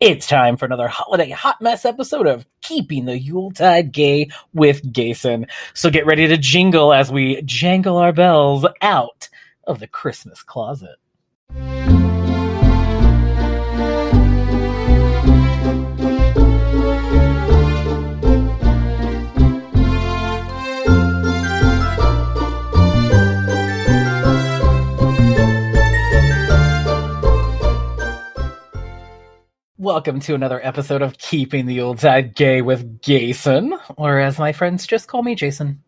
It's time for another holiday hot mess episode of Keeping the Yuletide Gay with Gayson. So get ready to jingle as we jangle our bells out of the Christmas closet. Welcome to another episode of Keeping the Old Dad Gay with Gason, or as my friends just call me, Jason.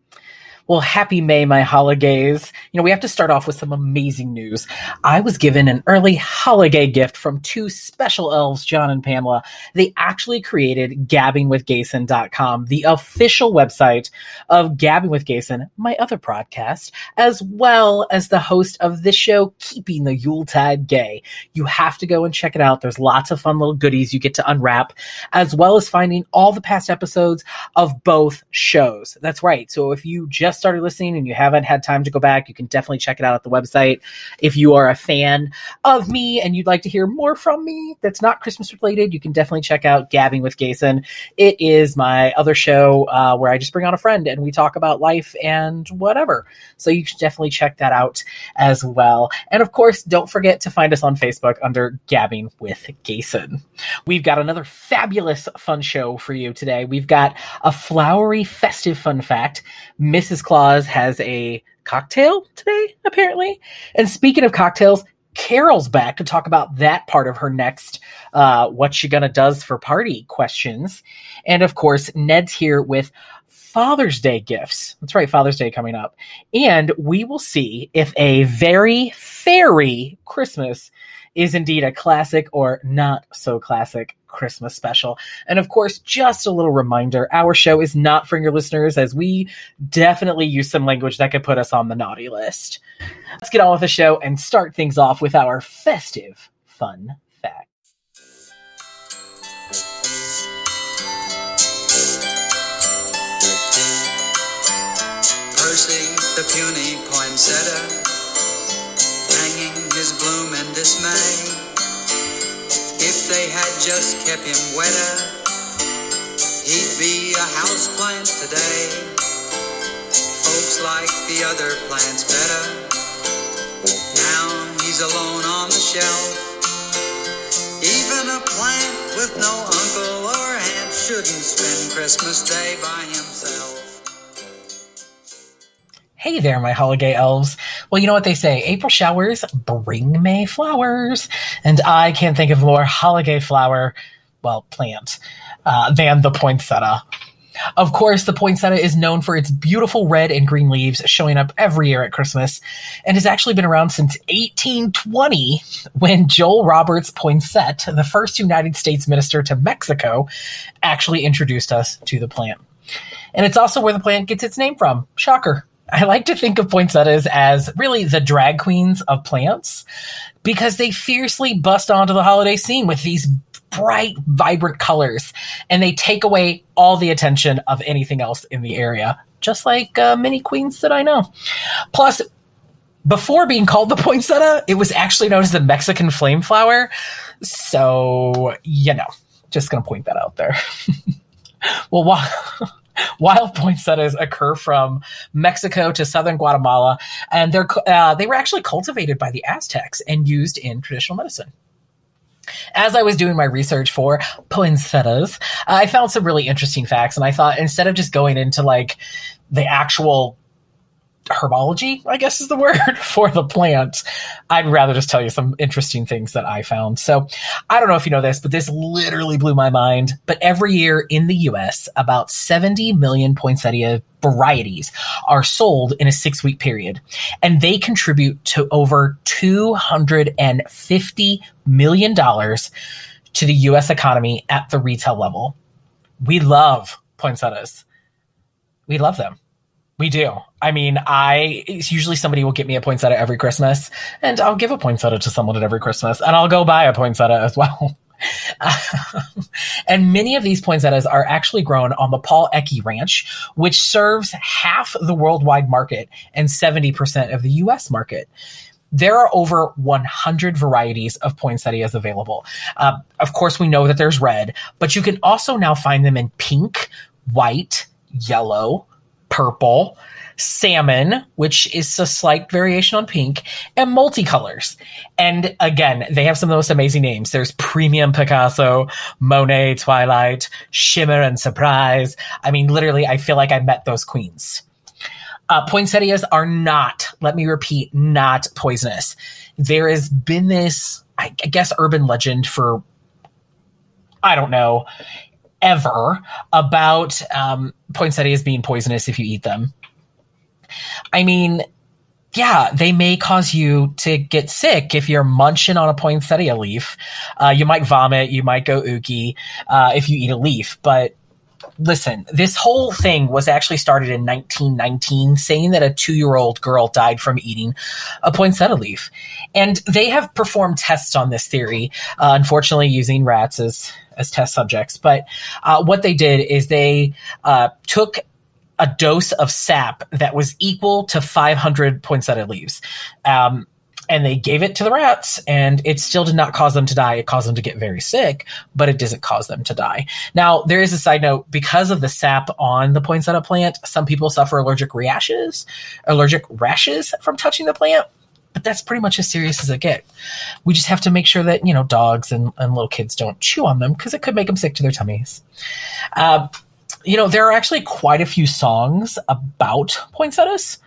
Well, happy May, my holidays. You know, we have to start off with some amazing news. I was given an early holiday gift from two special elves, John and Pamela. They actually created gabbingwithgason.com, the official website of Gabbing with Gason, my other podcast, as well as the host of this show, Keeping the Yuletide Gay. You have to go and check it out. There's lots of fun little goodies you get to unwrap, as well as finding all the past episodes of both shows. That's right. So if you just started listening and you haven't had time to go back, you can definitely check it out at the website. If you are a fan of me and you'd like to hear more from me that's not Christmas related, you can definitely check out Gabbing with Gason. It is my other show uh, where I just bring on a friend and we talk about life and whatever. So you should definitely check that out as well. And of course, don't forget to find us on Facebook under Gabbing with Gason. We've got another fabulous fun show for you today. We've got a flowery festive fun fact. Mrs. Claus has a cocktail today, apparently. And speaking of cocktails, Carol's back to talk about that part of her next uh, what she gonna does for party questions. And of course, Ned's here with Father's Day gifts. That's right, Father's Day coming up. And we will see if a very fairy Christmas is indeed a classic or not so classic Christmas special. And of course, just a little reminder our show is not for your listeners, as we definitely use some language that could put us on the naughty list. Let's get on with the show and start things off with our festive fun kept him wetter, he'd be a houseplant today. Folks like the other plants better. Now he's alone on the shelf. Even a plant with no uncle or aunt shouldn't spend Christmas Day by himself. Hey there, my holiday elves. Well, you know what they say April showers bring May flowers. And I can't think of a more holiday flower, well, plant, uh, than the poinsettia. Of course, the poinsettia is known for its beautiful red and green leaves showing up every year at Christmas and has actually been around since 1820 when Joel Roberts Poinsett, the first United States minister to Mexico, actually introduced us to the plant. And it's also where the plant gets its name from. Shocker. I like to think of poinsettias as really the drag queens of plants because they fiercely bust onto the holiday scene with these bright, vibrant colors and they take away all the attention of anything else in the area, just like uh, many queens that I know. Plus, before being called the poinsettia, it was actually known as the Mexican flame flower. So, you know, just going to point that out there. well, while. Wild poinsettias occur from Mexico to southern Guatemala, and they're uh, they were actually cultivated by the Aztecs and used in traditional medicine. As I was doing my research for poinsettias, I found some really interesting facts, and I thought instead of just going into like the actual herbology, I guess is the word for the plant. I'd rather just tell you some interesting things that I found. So I don't know if you know this, but this literally blew my mind. But every year in the US, about 70 million poinsettia varieties are sold in a six week period. And they contribute to over $250 million to the US economy at the retail level. We love poinsettias. We love them. We do. I mean, I usually somebody will get me a poinsettia every Christmas, and I'll give a poinsettia to someone at every Christmas, and I'll go buy a poinsettia as well. and many of these poinsettias are actually grown on the Paul Ecke Ranch, which serves half the worldwide market and 70% of the US market. there are over 100 varieties of poinsettias available. Uh, of course, we know that there's red, but you can also now find them in pink, white, yellow, purple, salmon, which is a slight variation on pink, and multicolors. And again, they have some of the most amazing names. There's Premium Picasso, Monet Twilight, Shimmer and Surprise. I mean, literally, I feel like I met those queens. Uh, poinsettias are not, let me repeat, not poisonous. There has been this, I, I guess, urban legend for, I don't know, ever about um, poinsettias being poisonous if you eat them. I mean, yeah, they may cause you to get sick if you're munching on a poinsettia leaf. Uh, you might vomit, you might go ooky uh, if you eat a leaf. But listen, this whole thing was actually started in 1919, saying that a two year old girl died from eating a poinsettia leaf. And they have performed tests on this theory, uh, unfortunately, using rats as, as test subjects. But uh, what they did is they uh, took a dose of sap that was equal to 500 poinsettia leaves. Um, and they gave it to the rats and it still did not cause them to die. It caused them to get very sick, but it doesn't cause them to die. Now, there is a side note because of the sap on the poinsettia plant, some people suffer allergic rashes, allergic rashes from touching the plant. But that's pretty much as serious as it gets. We just have to make sure that, you know, dogs and, and little kids don't chew on them because it could make them sick to their tummies. Uh, you know, there are actually quite a few songs about poinsettias,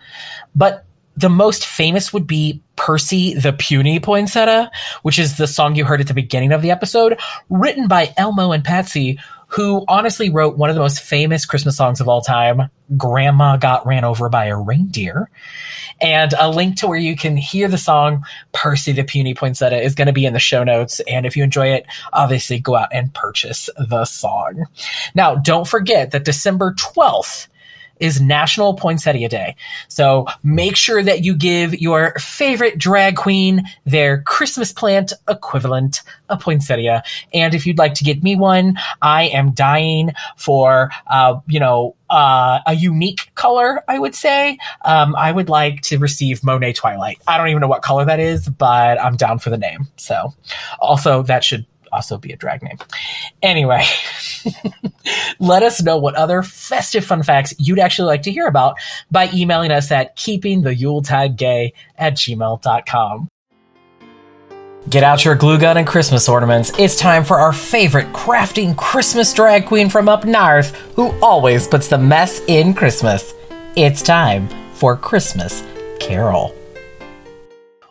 but the most famous would be Percy the Puny Poinsettia, which is the song you heard at the beginning of the episode, written by Elmo and Patsy, who honestly wrote one of the most famous Christmas songs of all time, Grandma Got Ran Over by a Reindeer. And a link to where you can hear the song Percy the Puny Poinsettia is going to be in the show notes. And if you enjoy it, obviously go out and purchase the song. Now, don't forget that December 12th is National Poinsettia Day. So make sure that you give your favorite drag queen their Christmas plant equivalent, a poinsettia. And if you'd like to get me one, I am dying for, uh, you know, uh, a unique color, I would say. Um, I would like to receive Monet Twilight. I don't even know what color that is, but I'm down for the name. So also that should also be a drag name. Anyway, let us know what other festive fun facts you'd actually like to hear about by emailing us at keepingtheyuletidegay at gmail.com. Get out your glue gun and Christmas ornaments. It's time for our favorite crafting Christmas drag queen from up north who always puts the mess in Christmas. It's time for Christmas Carol.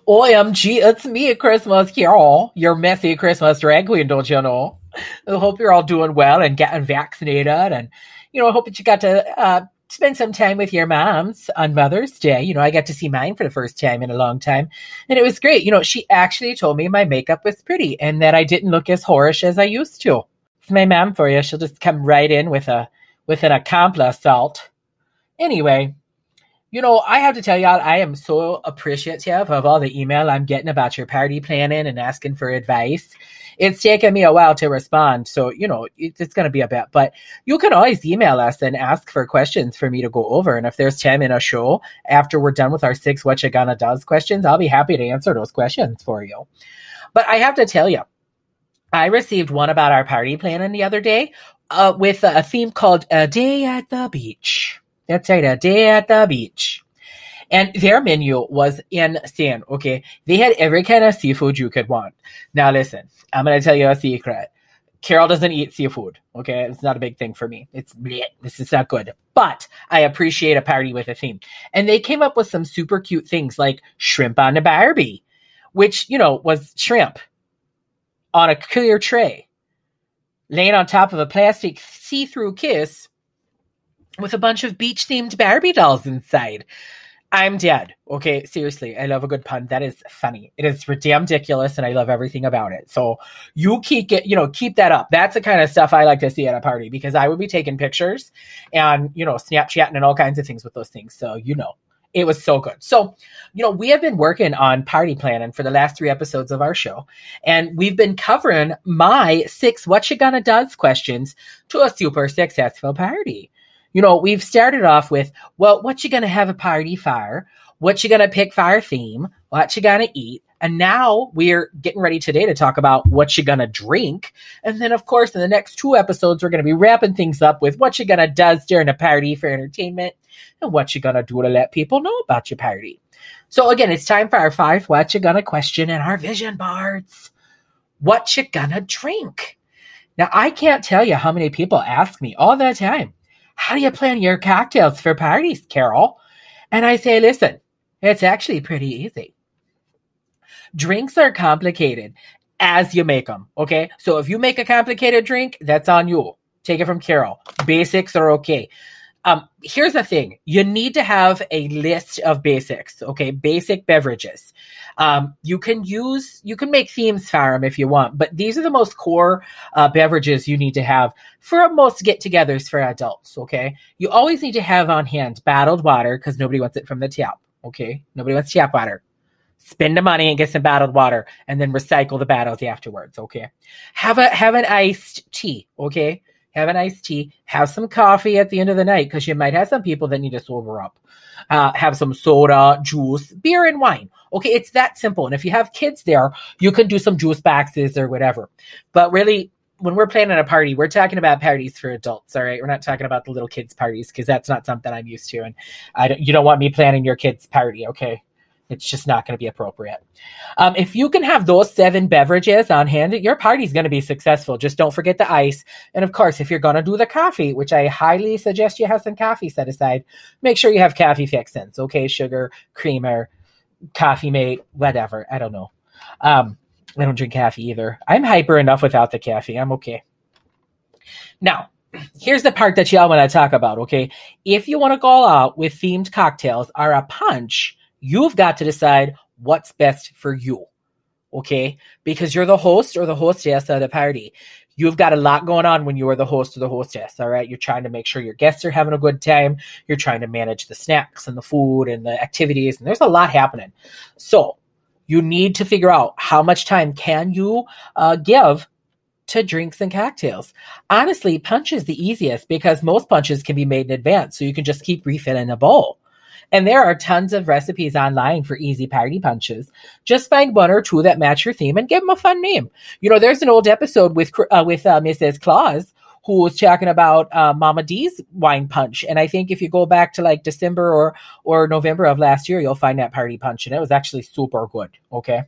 OMG, it's me, Christmas Carol, your messy Christmas drag queen, don't you know? I hope you're all doing well and getting vaccinated. And, you know, I hope that you got to uh, spend some time with your moms on Mother's Day. You know, I got to see mine for the first time in a long time. And it was great. You know, she actually told me my makeup was pretty and that I didn't look as whorish as I used to. It's my mom for you. She'll just come right in with a with an accomplice assault. Anyway, you know, I have to tell y'all, I am so appreciative of all the email I'm getting about your party planning and asking for advice. It's taken me a while to respond, so you know it's going to be a bit. But you can always email us and ask for questions for me to go over. And if there's time in a show after we're done with our six what you gonna does questions, I'll be happy to answer those questions for you. But I have to tell you, I received one about our party planning the other day uh, with a theme called "A Day at the Beach." That's right, a day at the beach. And their menu was insane. Okay. They had every kind of seafood you could want. Now listen, I'm going to tell you a secret. Carol doesn't eat seafood. Okay. It's not a big thing for me. It's bleh, this is not good, but I appreciate a party with a theme. And they came up with some super cute things like shrimp on a Barbie, which, you know, was shrimp on a clear tray laying on top of a plastic see-through kiss with a bunch of beach themed Barbie dolls inside. I'm dead. Okay, seriously, I love a good pun. That is funny. It is ridiculous, and I love everything about it. So you keep it, you know, keep that up. That's the kind of stuff I like to see at a party because I would be taking pictures and you know, Snapchatting and all kinds of things with those things. So you know, it was so good. So, you know, we have been working on party planning for the last three episodes of our show, and we've been covering my six what you gonna does questions to a super successful party you know, we've started off with, well, what you going to have a party for? what you gonna pick our theme, what you gonna eat, and now we're getting ready today to talk about what you're going to drink. And then, of course, in the next two episodes, we're going to be wrapping things up with what you're going to does during a party for entertainment and what you're going to do to let people know about your party. So again, it's time for our five what you gonna question and our vision boards. What you gonna drink? Now, I can't tell you how many people ask me all the time, how do you plan your cocktails for parties, Carol? And I say, listen, it's actually pretty easy drinks are complicated as you make them. Okay. So if you make a complicated drink, that's on you. Take it from Carol. Basics are okay. Um, here's the thing you need to have a list of basics, okay? Basic beverages. Um, you can use, you can make themes for them if you want, but these are the most core uh, beverages you need to have for most get togethers for adults, okay? You always need to have on hand bottled water because nobody wants it from the tap, okay? Nobody wants tap water. Spend the money and get some bottled water and then recycle the bottles afterwards okay? Have a have an iced tea okay? Have an iced tea. Have some coffee at the end of the night because you might have some people that need to sober up. Uh, have some soda juice beer and wine okay it's that simple and if you have kids there you can do some juice boxes or whatever but really when we're planning a party, we're talking about parties for adults. All right, we're not talking about the little kids' parties because that's not something I'm used to, and I don't, you don't want me planning your kids' party. Okay, it's just not going to be appropriate. Um, if you can have those seven beverages on hand, your party's going to be successful. Just don't forget the ice. And of course, if you're going to do the coffee, which I highly suggest you have some coffee set aside, make sure you have coffee fixins. Okay, sugar, creamer, coffee mate, whatever. I don't know. Um, I don't drink coffee either. I'm hyper enough without the coffee. I'm okay. Now, here's the part that y'all want to talk about. Okay, if you want to go out with themed cocktails or a punch You've got to decide what's best for you. Okay. Because you're the host or the hostess of the party. You've got a lot going on when you are the host or the hostess. All right. You're trying to make sure your guests are having a good time. You're trying to manage the snacks and the food and the activities. And there's a lot happening. So you need to figure out how much time can you uh, give to drinks and cocktails. Honestly, punch is the easiest because most punches can be made in advance. So you can just keep refilling a bowl. And there are tons of recipes online for easy party punches. Just find one or two that match your theme and give them a fun name. You know, there's an old episode with uh, with uh, Mrs. Claus who was talking about uh, Mama D's wine punch. And I think if you go back to like December or or November of last year, you'll find that party punch, and it was actually super good. Okay.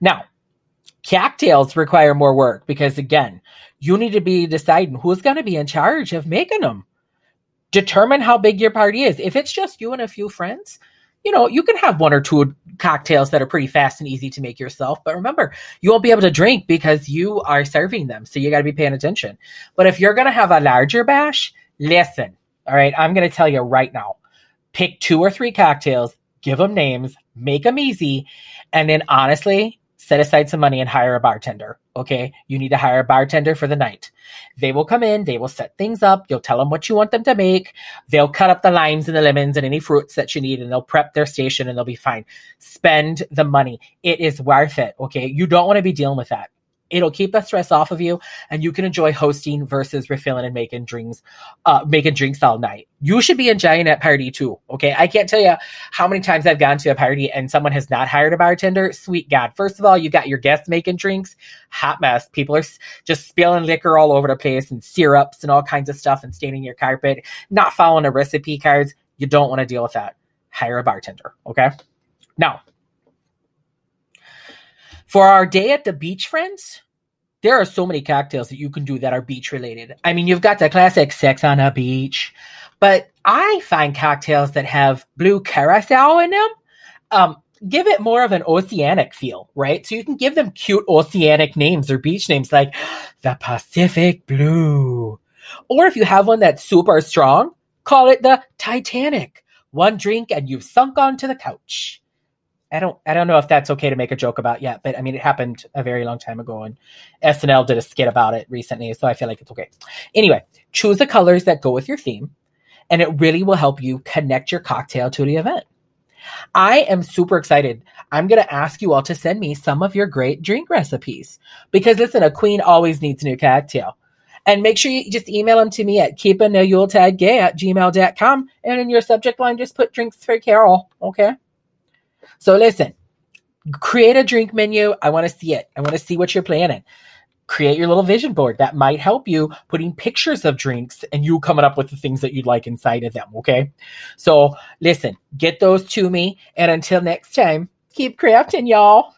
Now, cocktails require more work because again, you need to be deciding who's going to be in charge of making them determine how big your party is. If it's just you and a few friends, you know, you can have one or two cocktails that are pretty fast and easy to make yourself. But remember, you won't be able to drink because you are serving them. So you got to be paying attention. But if you're going to have a larger bash, listen. All right. I'm going to tell you right now pick two or three cocktails, give them names, make them easy. And then honestly, set aside some money and hire a bartender. Okay. You need to hire a bartender for the night. They will come in, they will set things up. You'll tell them what you want them to make. They'll cut up the limes and the lemons and any fruits that you need and they'll prep their station and they'll be fine. Spend the money. It is worth it. Okay. You don't want to be dealing with that it'll keep the stress off of you and you can enjoy hosting versus refilling and making drinks uh making drinks all night. You should be enjoying that party too okay? I can't tell you how many times i've gone to a party and someone has not hired a bartender. Sweet god. First of all you got your guests making drinks. Hot mess. People are just spilling liquor all over the place and syrups and all kinds of stuff and staining your carpet not following the recipe cards. You don't want to deal with that. Hire a bartender okay? Now for our day at the beach, friends, there are so many cocktails that you can do that are beach related. I mean, you've got the classic sex on a beach, but I find cocktails that have blue curacao in them. Um, give it more of an oceanic feel, right? So you can give them cute oceanic names or beach names like the Pacific Blue. Or if you have one that's super strong, call it the Titanic. One drink and you've sunk onto the couch. I don't I don't know if that's okay to make a joke about yet, but I mean it happened a very long time ago and SNL did a skit about it recently, so I feel like it's okay. Anyway, choose the colors that go with your theme and it really will help you connect your cocktail to the event. I am super excited. I'm going to ask you all to send me some of your great drink recipes because listen, a queen always needs a new cocktail. And make sure you just email them to me at keeping a Yuletide gay at gmail.com. And in your subject line, just put drinks for Carol. Okay. So listen, create a drink menu. I want to see it. I want to see what you're planning. Create your little vision board. That might help you putting pictures of drinks and you coming up with the things that you'd like inside of them. Okay. So listen, get those to me. And until next time, keep crafting, y'all.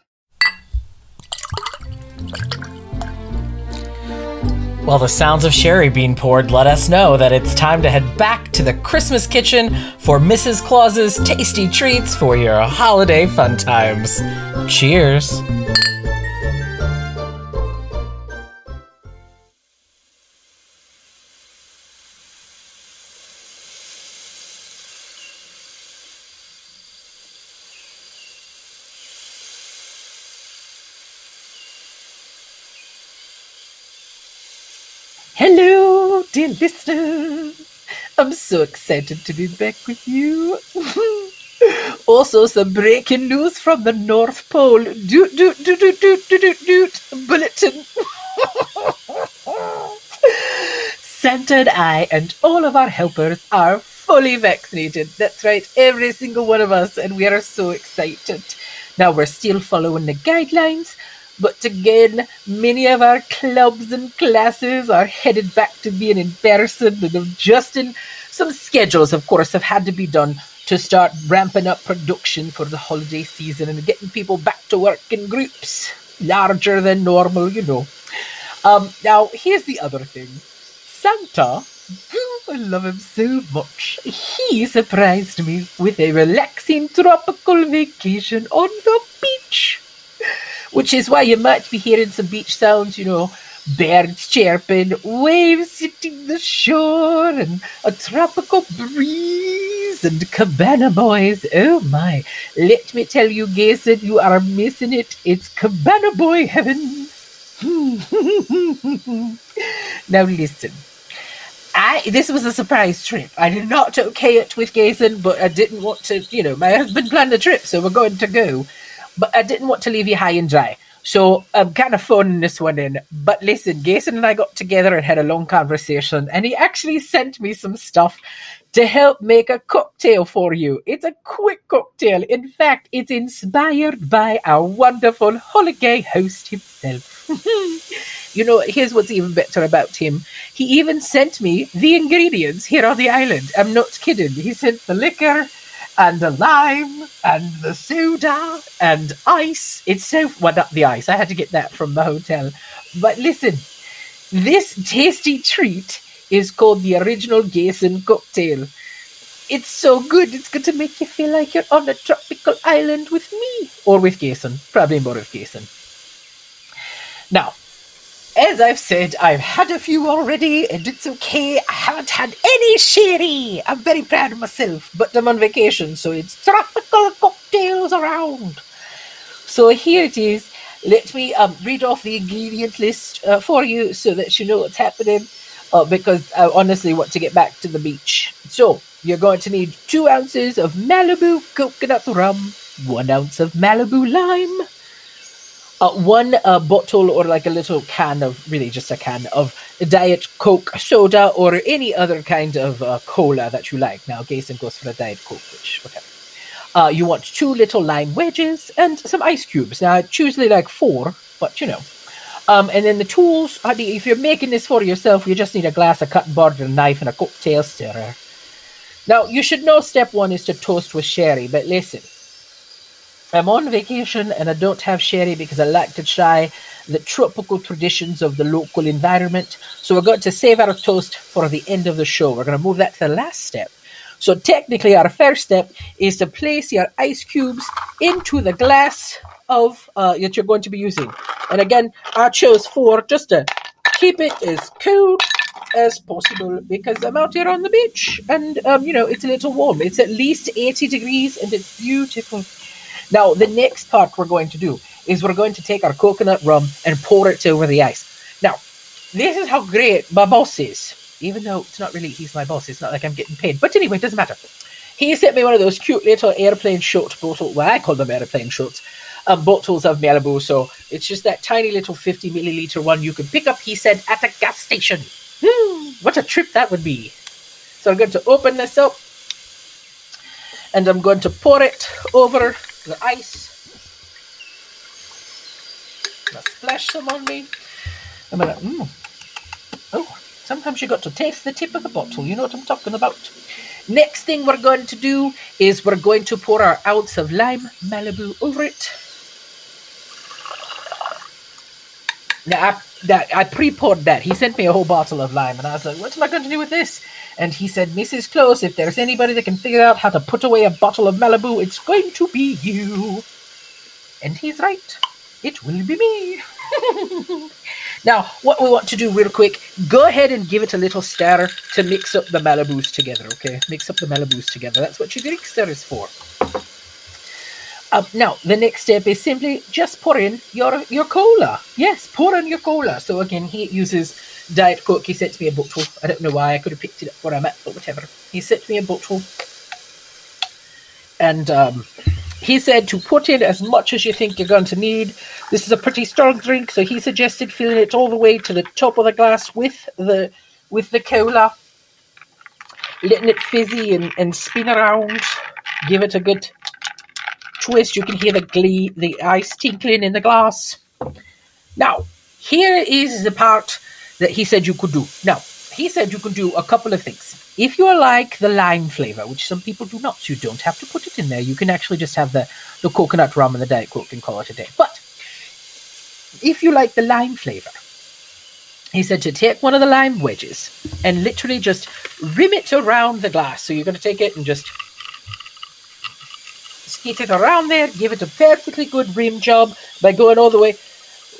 While the sounds of sherry being poured let us know that it's time to head back to the Christmas kitchen for Mrs. Claus's tasty treats for your holiday fun times. Cheers! Dear listeners. I'm so excited to be back with you. also, some breaking news from the North Pole. Doot, doot, doot, doot, doot, doot, doot. Bulletin. Santa and I and all of our helpers are fully vaccinated. That's right, every single one of us, and we are so excited. Now, we're still following the guidelines, but again, many of our clubs and classes are headed back to being in person and adjusting. Some schedules, of course, have had to be done to start ramping up production for the holiday season and getting people back to work in groups larger than normal, you know. Um, now, here's the other thing Santa, I love him so much. He surprised me with a relaxing tropical vacation on the beach which is why you might be hearing some beach sounds, you know, birds chirping, waves hitting the shore, and a tropical breeze, and cabana boys. Oh my, let me tell you, Gason, you are missing it. It's cabana boy heaven. now listen. I, this was a surprise trip. I did not okay it with Gason, but I didn't want to, you know, my husband planned the trip, so we're going to go but I didn't want to leave you high and dry. So I'm kind of phoning this one in. But listen, Gason and I got together and had a long conversation, and he actually sent me some stuff to help make a cocktail for you. It's a quick cocktail. In fact, it's inspired by our wonderful holiday host himself. you know, here's what's even better about him. He even sent me the ingredients here on the island. I'm not kidding. He sent the liquor, and the lime and the soda and ice. It's so well not the ice. I had to get that from the hotel. But listen, this tasty treat is called the original Gason cocktail. It's so good. It's going to make you feel like you're on a tropical island with me or with Gason. Probably more with Gason. Now, as I've said, I've had a few already, and it's okay. I haven't had any sherry. I'm very proud of myself, but I'm on vacation, so it's tropical cocktails around. So here it is. Let me um, read off the ingredient list uh, for you so that you know what's happening, uh, because I honestly want to get back to the beach. So you're going to need two ounces of Malibu coconut rum, one ounce of Malibu lime uh, one uh, bottle or like a little can of really just a can of diet coke soda or any other kind of uh, cola that you like. Now Gason goes for a diet coke which okay. Uh, you want two little lime wedges and some ice cubes. Now it's usually like four but you know. Um, and then the tools if you're making this for yourself you just need a glass a cutting board a knife and a cocktail stirrer. Now you should know step one is to toast with sherry but listen I'm on vacation and I don't have sherry because I like to try the tropical traditions of the local environment. So we're going to save our toast for the end of the show. We're going to move that to the last step. So technically, our first step is to place your ice cubes into the glass of uh, that you're going to be using. And again, I chose four just to keep it as cool as possible because I'm out here on the beach and um, you know it's a little warm. It's at least 80 degrees and it's beautiful. Now, the next part we're going to do is we're going to take our coconut rum and pour it over the ice. Now, this is how great my boss is. Even though it's not really he's my boss, it's not like I'm getting paid. But anyway, it doesn't matter. He sent me one of those cute little airplane shot bottle. Well, I call them airplane shots. um, bottles of Malibu. So it's just that tiny little 50 milliliter one you can pick up, he said, at a gas station. Hmm, what a trip that would be. So I'm going to open this up and I'm going to pour it over the ice. Gonna splash some on me. I'm gonna, mm. Oh, sometimes you got to taste the tip of the bottle. You know what I'm talking about. Next thing we're going to do is we're going to pour our ounce of lime Malibu over it. Now, I, that, I pre-poured that. He sent me a whole bottle of lime, and I was like, what am I going to do with this? And he said, Mrs. Claus, if there's anybody that can figure out how to put away a bottle of Malibu, it's going to be you. And he's right. It will be me. now, what we want to do real quick, go ahead and give it a little stir to mix up the Malibus together, okay? Mix up the Malibus together. That's what your drink stir is for. Um, now, the next step is simply just pour in your your cola. Yes, pour in your cola. So again, he uses Diet Coke. He sent me a bottle. I don't know why. I could have picked it up where I'm but whatever. He sent me a bottle. And um, he said to put in as much as you think you're going to need. This is a pretty strong drink, so he suggested filling it all the way to the top of the glass with the with the cola, letting it fizzy and, and spin around. Give it a good twist. You can hear the glee, the ice tinkling in the glass. Now, here is the part that he said you could do. Now, he said you could do a couple of things. If you like the lime flavor, which some people do not, so you don't have to put it in there. You can actually just have the, the coconut rum and the Diet Coke and call it a day. But if you like the lime flavor, he said to take one of the lime wedges and literally just rim it around the glass. So you're going to take it and just skate it around there, give it a perfectly good rim job by going all the way.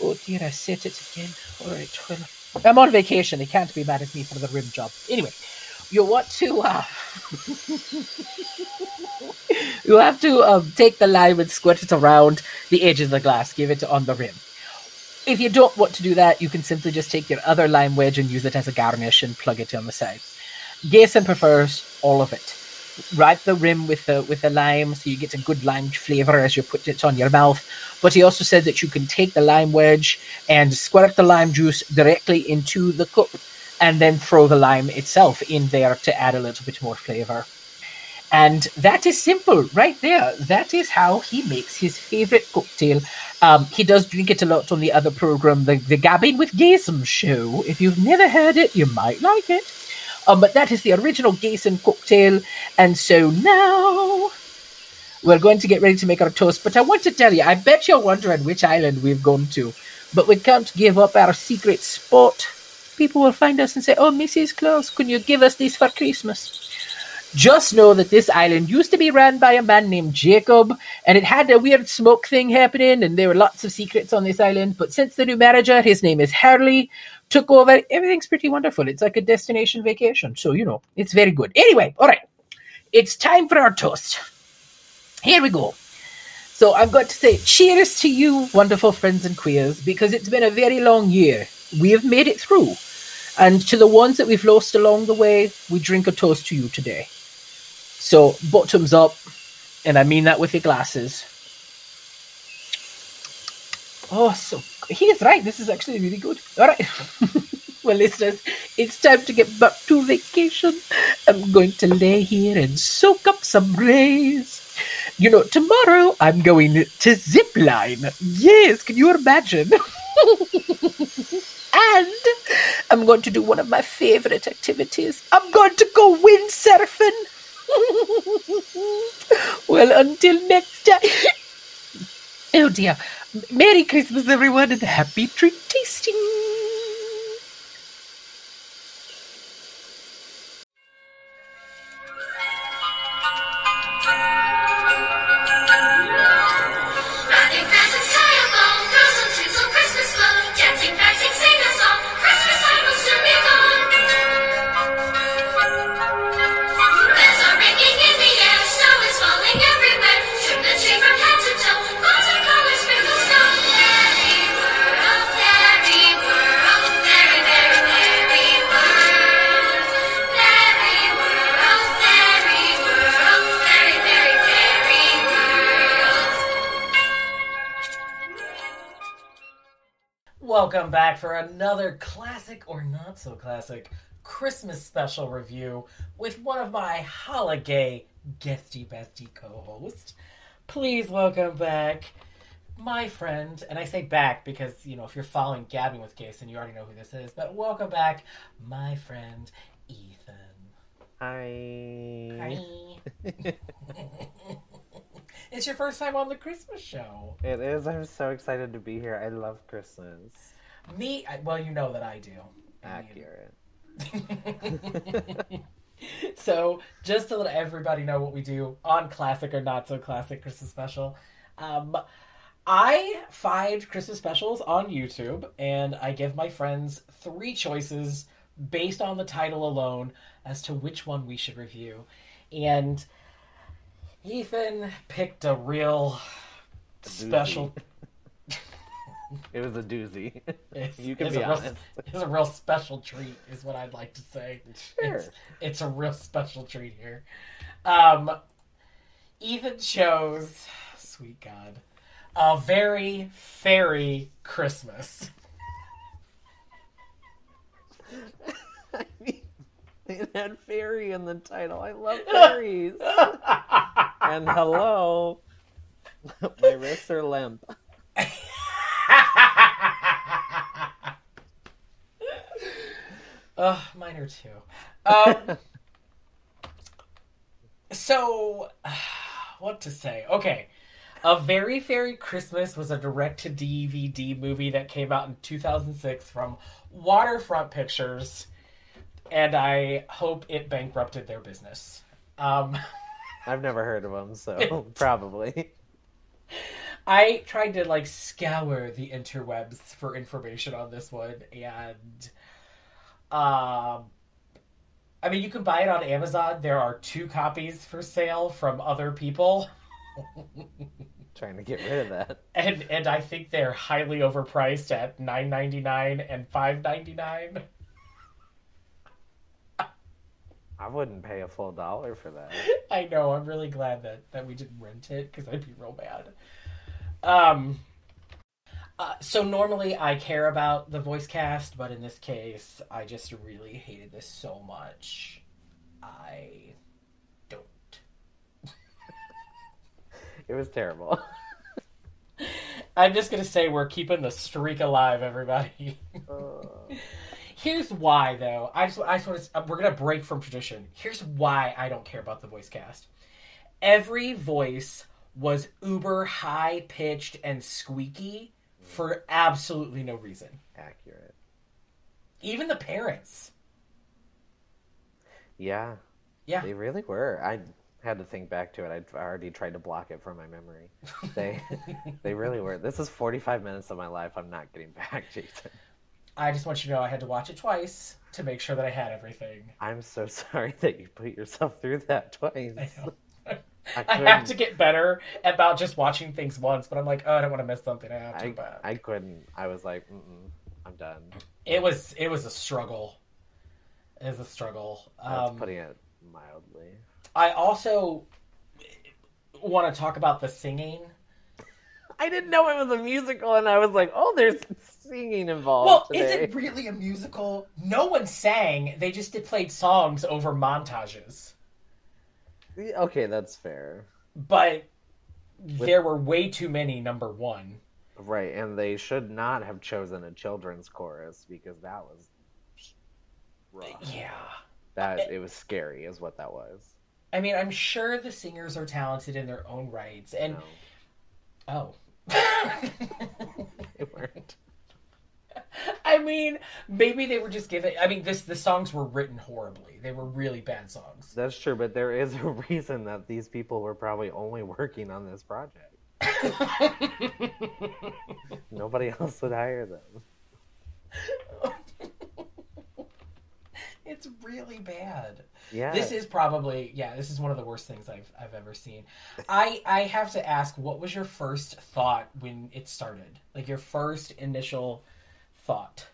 Oh dear, I said it again. All right, well, I'm on vacation. They can't be mad at me for the rim job. Anyway, you want to uh, you have to um, take the lime and squirt it around the edge of the glass. Give it on the rim. If you don't want to do that, you can simply just take your other lime wedge and use it as a garnish and plug it on the side. Gason prefers all of it. Wrap the rim with a with a lime so you get a good lime flavor as you put it on your mouth. But he also said that you can take the lime wedge and squirt the lime juice directly into the cup and then throw the lime itself in there to add a little bit more flavor. And that is simple right there. That is how he makes his favorite cocktail. Um, he does drink it a lot on the other program, the, the Gabbing with Gason show. If you've never heard it, you might like it. Um, but that is the original Gason cocktail. And so now we're going to get ready to make our toast. But I want to tell you, I bet you're wondering which island we've gone to. But we can't give up our secret spot. People will find us and say, Oh, Mrs. Claus, can you give us this for Christmas? Just know that this island used to be ran by a man named Jacob, and it had a weird smoke thing happening, and there were lots of secrets on this island. But since the new manager, his name is Hurley, took over, everything's pretty wonderful. It's like a destination vacation. So, you know, it's very good. Anyway, all right. It's time for our toast. Here we go. So I've got to say cheers to you, wonderful friends and queers, because it's been a very long year. We have made it through. And to the ones that we've lost along the way, we drink a toast to you today. So, bottoms up, and I mean that with your glasses. Oh, so he is right. This is actually really good. All right. well, listeners, it's time to get back to vacation. I'm going to lay here and soak up some rays. You know, tomorrow I'm going to zipline. Yes, can you imagine? and I'm going to do one of my favorite activities. I'm going to go windsurfing. well, until next time. Oh dear. Merry Christmas, everyone, and happy treat tasting. Back for another classic or not so classic Christmas special review with one of my holiday guesty bestie co-host. Please welcome back my friend, and I say back because you know if you're following Gabbing with Gason, you already know who this is. But welcome back, my friend Ethan. Hi. Hi. it's your first time on the Christmas show. It is. I'm so excited to be here. I love Christmas. Me, I- well, you know that I do. Accurate. so just to let everybody know what we do on classic or not so classic christmas special um, i find christmas specials on youtube and i give my friends three choices based on the title alone as to which one we should review and ethan picked a real special It was a doozy. it's, You can it's be a real, honest. it's a real special treat is what i'd like to say Sure. it's, it's a real special treat here. Um, Ethan chose, sweet God, a very fairy Christmas. I mean, it had fairy in the title. I love fairies. and hello. My wrists are limp. Ugh, mine are too. Um, so, what to say? Okay. A Very Fairy Christmas was a direct to DVD movie that came out in 2006 from Waterfront Pictures, and I hope it bankrupted their business. Um, I've never heard of them, so probably. I tried to like scour the interwebs for information on this one, and um, I mean, you can buy it on Amazon. There are two copies for sale from other people, Trying to get rid of that. and and I think they're highly overpriced at nine ninety nine and five ninety nine. I wouldn't pay a full dollar for that. I know. I'm really glad that that we didn't rent it because I'd be real mad. Um. Uh, so normally I care about the voice cast, but in this case, I just really hated this so much. I don't. It was terrible. I'm just gonna say we're keeping the streak alive, everybody. Uh, Here's why, though. I just, I just want to. We're gonna break from tradition. Here's why I don't care about the voice cast. Every voice was uber high pitched and squeaky for absolutely no reason. accurate. Even the parents. Yeah. Yeah. They really were. I had to think back to it. I'd already tried to block it from my memory. They they really were. This is 45 minutes of my life I'm not getting back, Jason. I just want you to know I had to watch it twice to make sure that I had everything. I'm so sorry that you put yourself through that twice. I know. I, I have to get better about just watching things once, but I'm like, oh, I don't want to miss something. I have to. I, back. I couldn't. I was like, Mm-mm, I'm done. It was it was a struggle. It was a struggle. That's Um, putting it mildly. I also want to talk about the singing. I didn't know it was a musical, and I was like, oh, there's singing involved. Well, today. is it really a musical? No one sang. They just did played songs over montages. Okay, that's fair. But there were way too many. Number one. Right, and they should not have chosen a children's chorus because that was rough. Yeah. That it was scary, is what that was. I mean, I'm sure the singers are talented in their own rights, and No, oh. they weren't. I mean, maybe they were just given. I mean, this the songs were written horribly. They were really bad songs. That's true, but there is a reason that these people were probably only working on this project. Nobody else would hire them. it's really bad. Yeah. This is probably yeah. This is one of the worst things I've I've ever seen. I I have to ask, what was your first thought when it started? Like your first initial thought.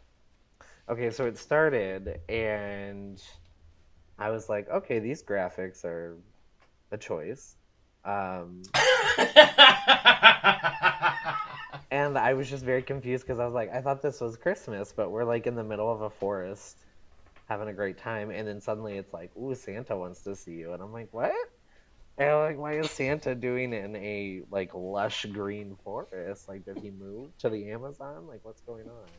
Okay, so it started, and I was like, okay, these graphics are a choice. Um, And I was just very confused because I was like, I thought this was Christmas, but we're like in the middle of a forest having a great time. And then suddenly it's like, ooh, Santa wants to see you. And I'm like, what? And I'm like, why is Santa doing it in a like lush green forest? Like, did he move to the Amazon? Like, what's going on?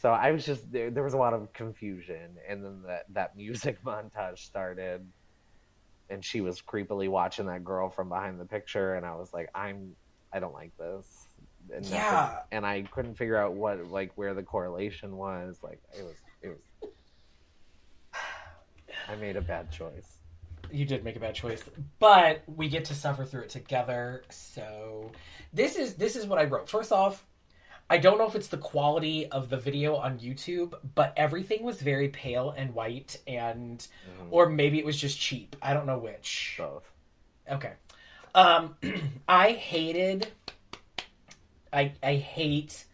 So I was just there. There was a lot of confusion, and then that that music montage started, and she was creepily watching that girl from behind the picture, and I was like, I'm, I don't like this. And nothing- Yeah. and I couldn't figure out what like where the correlation was. Like it was, it was. I made a bad choice. You did make a bad choice, but we get to suffer through it together. So this is this is what I wrote. First off, I don't know if it's the quality of the video on YouTube, but everything was very pale and white, and Mhm. or maybe it was just cheap. I don't know which. Both. Okay. Um, I hated. I I hate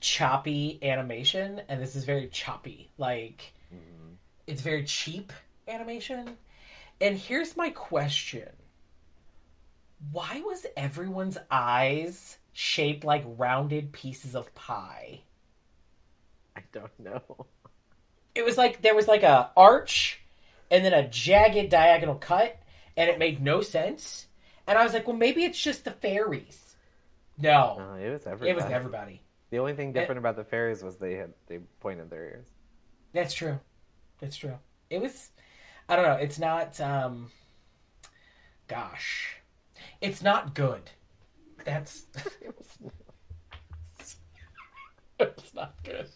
choppy animation, and this is very choppy. Like Mhm. it's very cheap animation. And here's my question. Why was everyone's eyes shaped like rounded pieces of pie? I don't know. It was like there was like a arch and then a jagged diagonal cut and it made no sense. And I was like, well maybe it's just the fairies. No. No, it was everybody. it was everybody. The only thing different about the fairies was they had they pointed their ears. That's true. That's true. It was I don't know, it's not um gosh. It's not good. That's It was, it's not good.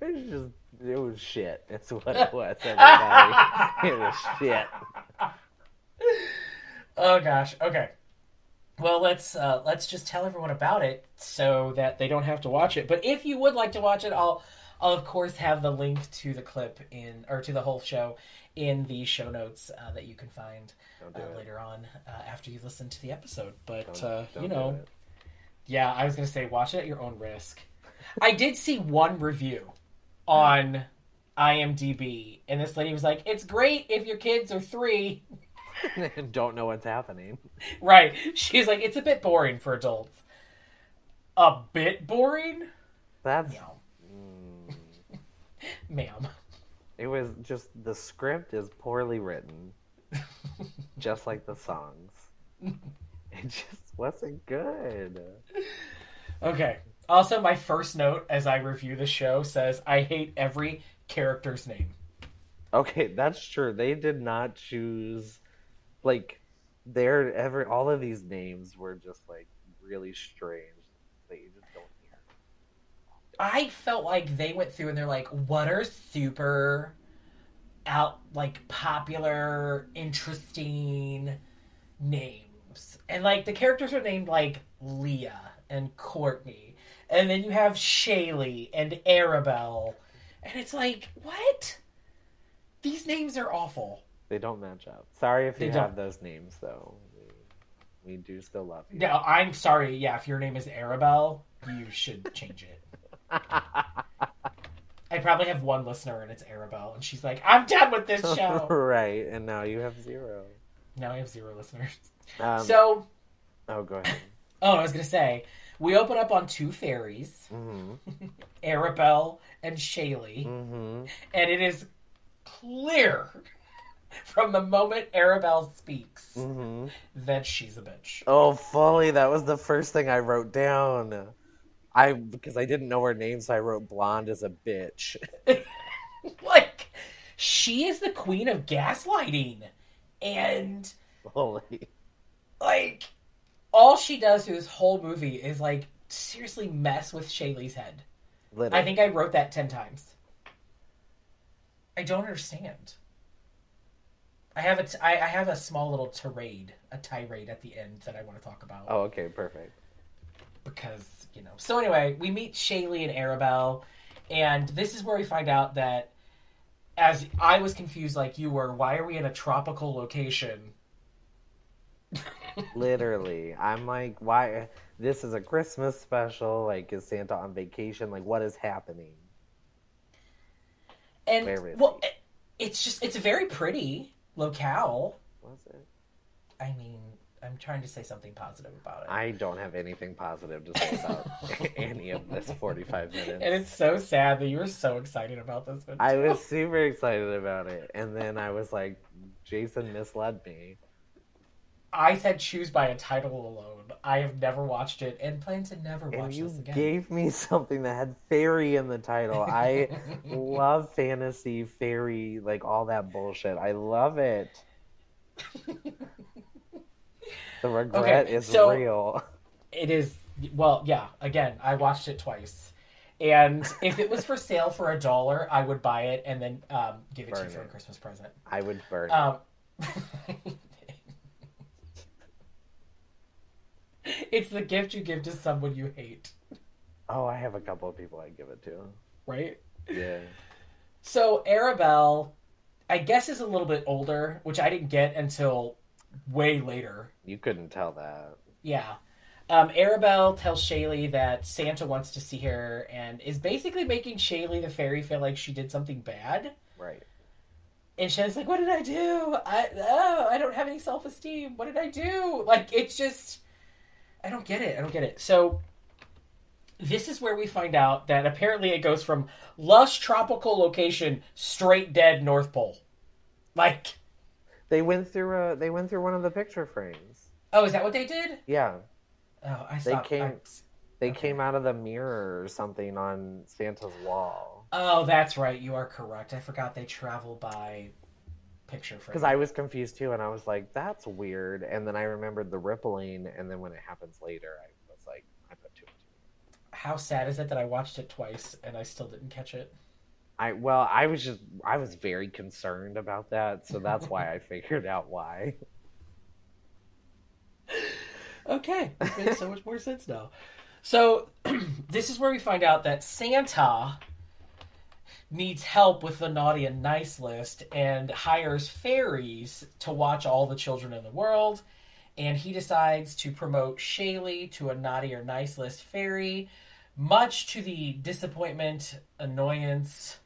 it was just it was shit. It's what it was. Everybody, it was shit. Oh gosh. Okay. Well, let's uh, let's just tell everyone about it so that they don't have to watch it. But if you would like to watch it, I'll I'll of course have the link to the clip in or to the whole show in the show notes uh, that you can find uh, later on uh, after you listen to the episode. But Don't- uh, don't you know, yeah, I was gonna say watch it at your own risk. I did see one review on IMDb, and this lady was like, "It's great if your kids are three. and don't know what's happening. Right. She's like, it's a bit boring for adults. A bit boring? That's mm, ma'am. It was just the script is poorly written, just like the songs. It just wasn't good. Okay. Also, my first note as I review the show says, I hate every character's name. Okay, that's true. They did not choose like they're ever all of these names were just like really strange that you just don't. I felt like they went through and they're like, what are super out, like, popular, interesting names? And, like, the characters are named, like, Leah and Courtney. And then you have Shaylee and Arabelle. And it's like, what? These names are awful. They don't match up. Sorry if They you don't. have those names though. We, we do still love you. No, I'm sorry. Yeah, if your name is Arabelle, you should change it. I probably have one listener and it's Arabelle, and she's like, I'm done with this show. right, and now you have zero. now I have zero listeners. Um, so, oh, go ahead. oh, I was going to say, we open up on two fairies, Mm-hmm. Arabelle and Shaylee, Mm-hmm. and it is clear from the moment Arabelle speaks Mm-hmm. that she's a bitch. Oh, fully. That was the first thing I wrote down. I because I didn't know her name, so I wrote blonde as a bitch. like, she is the queen of gaslighting. And Fully. like all she does through this whole movie is like seriously mess with Shaylee's head. Literally. I think I wrote that ten times. I don't understand. I have a t- I, I have a small little tirade, a tirade at the end that I want to talk about Oh, okay, perfect. Because you know. So anyway, we meet Shaylee and Arabelle, and this is where we find out that, as I was confused like you were, why are we in a tropical location? Literally, I'm like, why? This is a Christmas special. Like, is Santa on vacation? Like, what is happening? And Where is well, it, it's just it's a very pretty locale. Was it? I mean, I'm trying to say something positive about it. I don't have anything positive to say about any of this 45 minutes. and it's so sad that you were so excited about this one. I was super excited about it, and then I was like, Jason misled me. I said choose by a title alone. I have never watched it and plan to never And watch you this again. gave me something that had fairy in the title. I love fantasy, fairy, like all that bullshit. I love it. The regret Okay, is so- real. It is well, yeah. Again, I watched it twice, and if it was for sale for a dollar, I would buy it and then um, give it to Burn you for a. Christmas present. I would burn. it. Um, it's the gift you give to someone you hate, oh, I have a couple of people I give it to. right? Yeah. So Arabelle, I guess, is a little bit older, which I didn't get until way later. You couldn't tell that. Yeah. Um, Arabelle tells Shaylee that Santa wants to see her and is basically making Shaylee the fairy feel like she did something bad. Right. And Shaylee's like, "What did I do? I oh, I don't have any self esteem. What did I do?" Like it's just, I don't get it. I don't get it. So this is where we find out that apparently it goes from lush tropical location straight dead North Pole. Like, They went through a. They went through one of the picture frames. oh, is that what they did? Yeah. Oh, I saw. They came- I- They Okay. came out of the mirror or something on Santa's wall. Oh, that's right. You are correct. I forgot they travel by picture frame. Because I was confused too, and I was like, "That's weird." And then I remembered the rippling, and then when it happens later, I was like, "I put two and two." How sad is it that I watched it twice and I still didn't catch it? I well, I was just I was very concerned about that, so that's why I figured out why. Okay, it makes so much more sense now. So, this is where we find out that Santa needs help with the naughty and nice list and hires fairies to watch all the children in the world. And he decides to promote Shaylee to a naughty or nice list fairy, much to the disappointment, annoyance,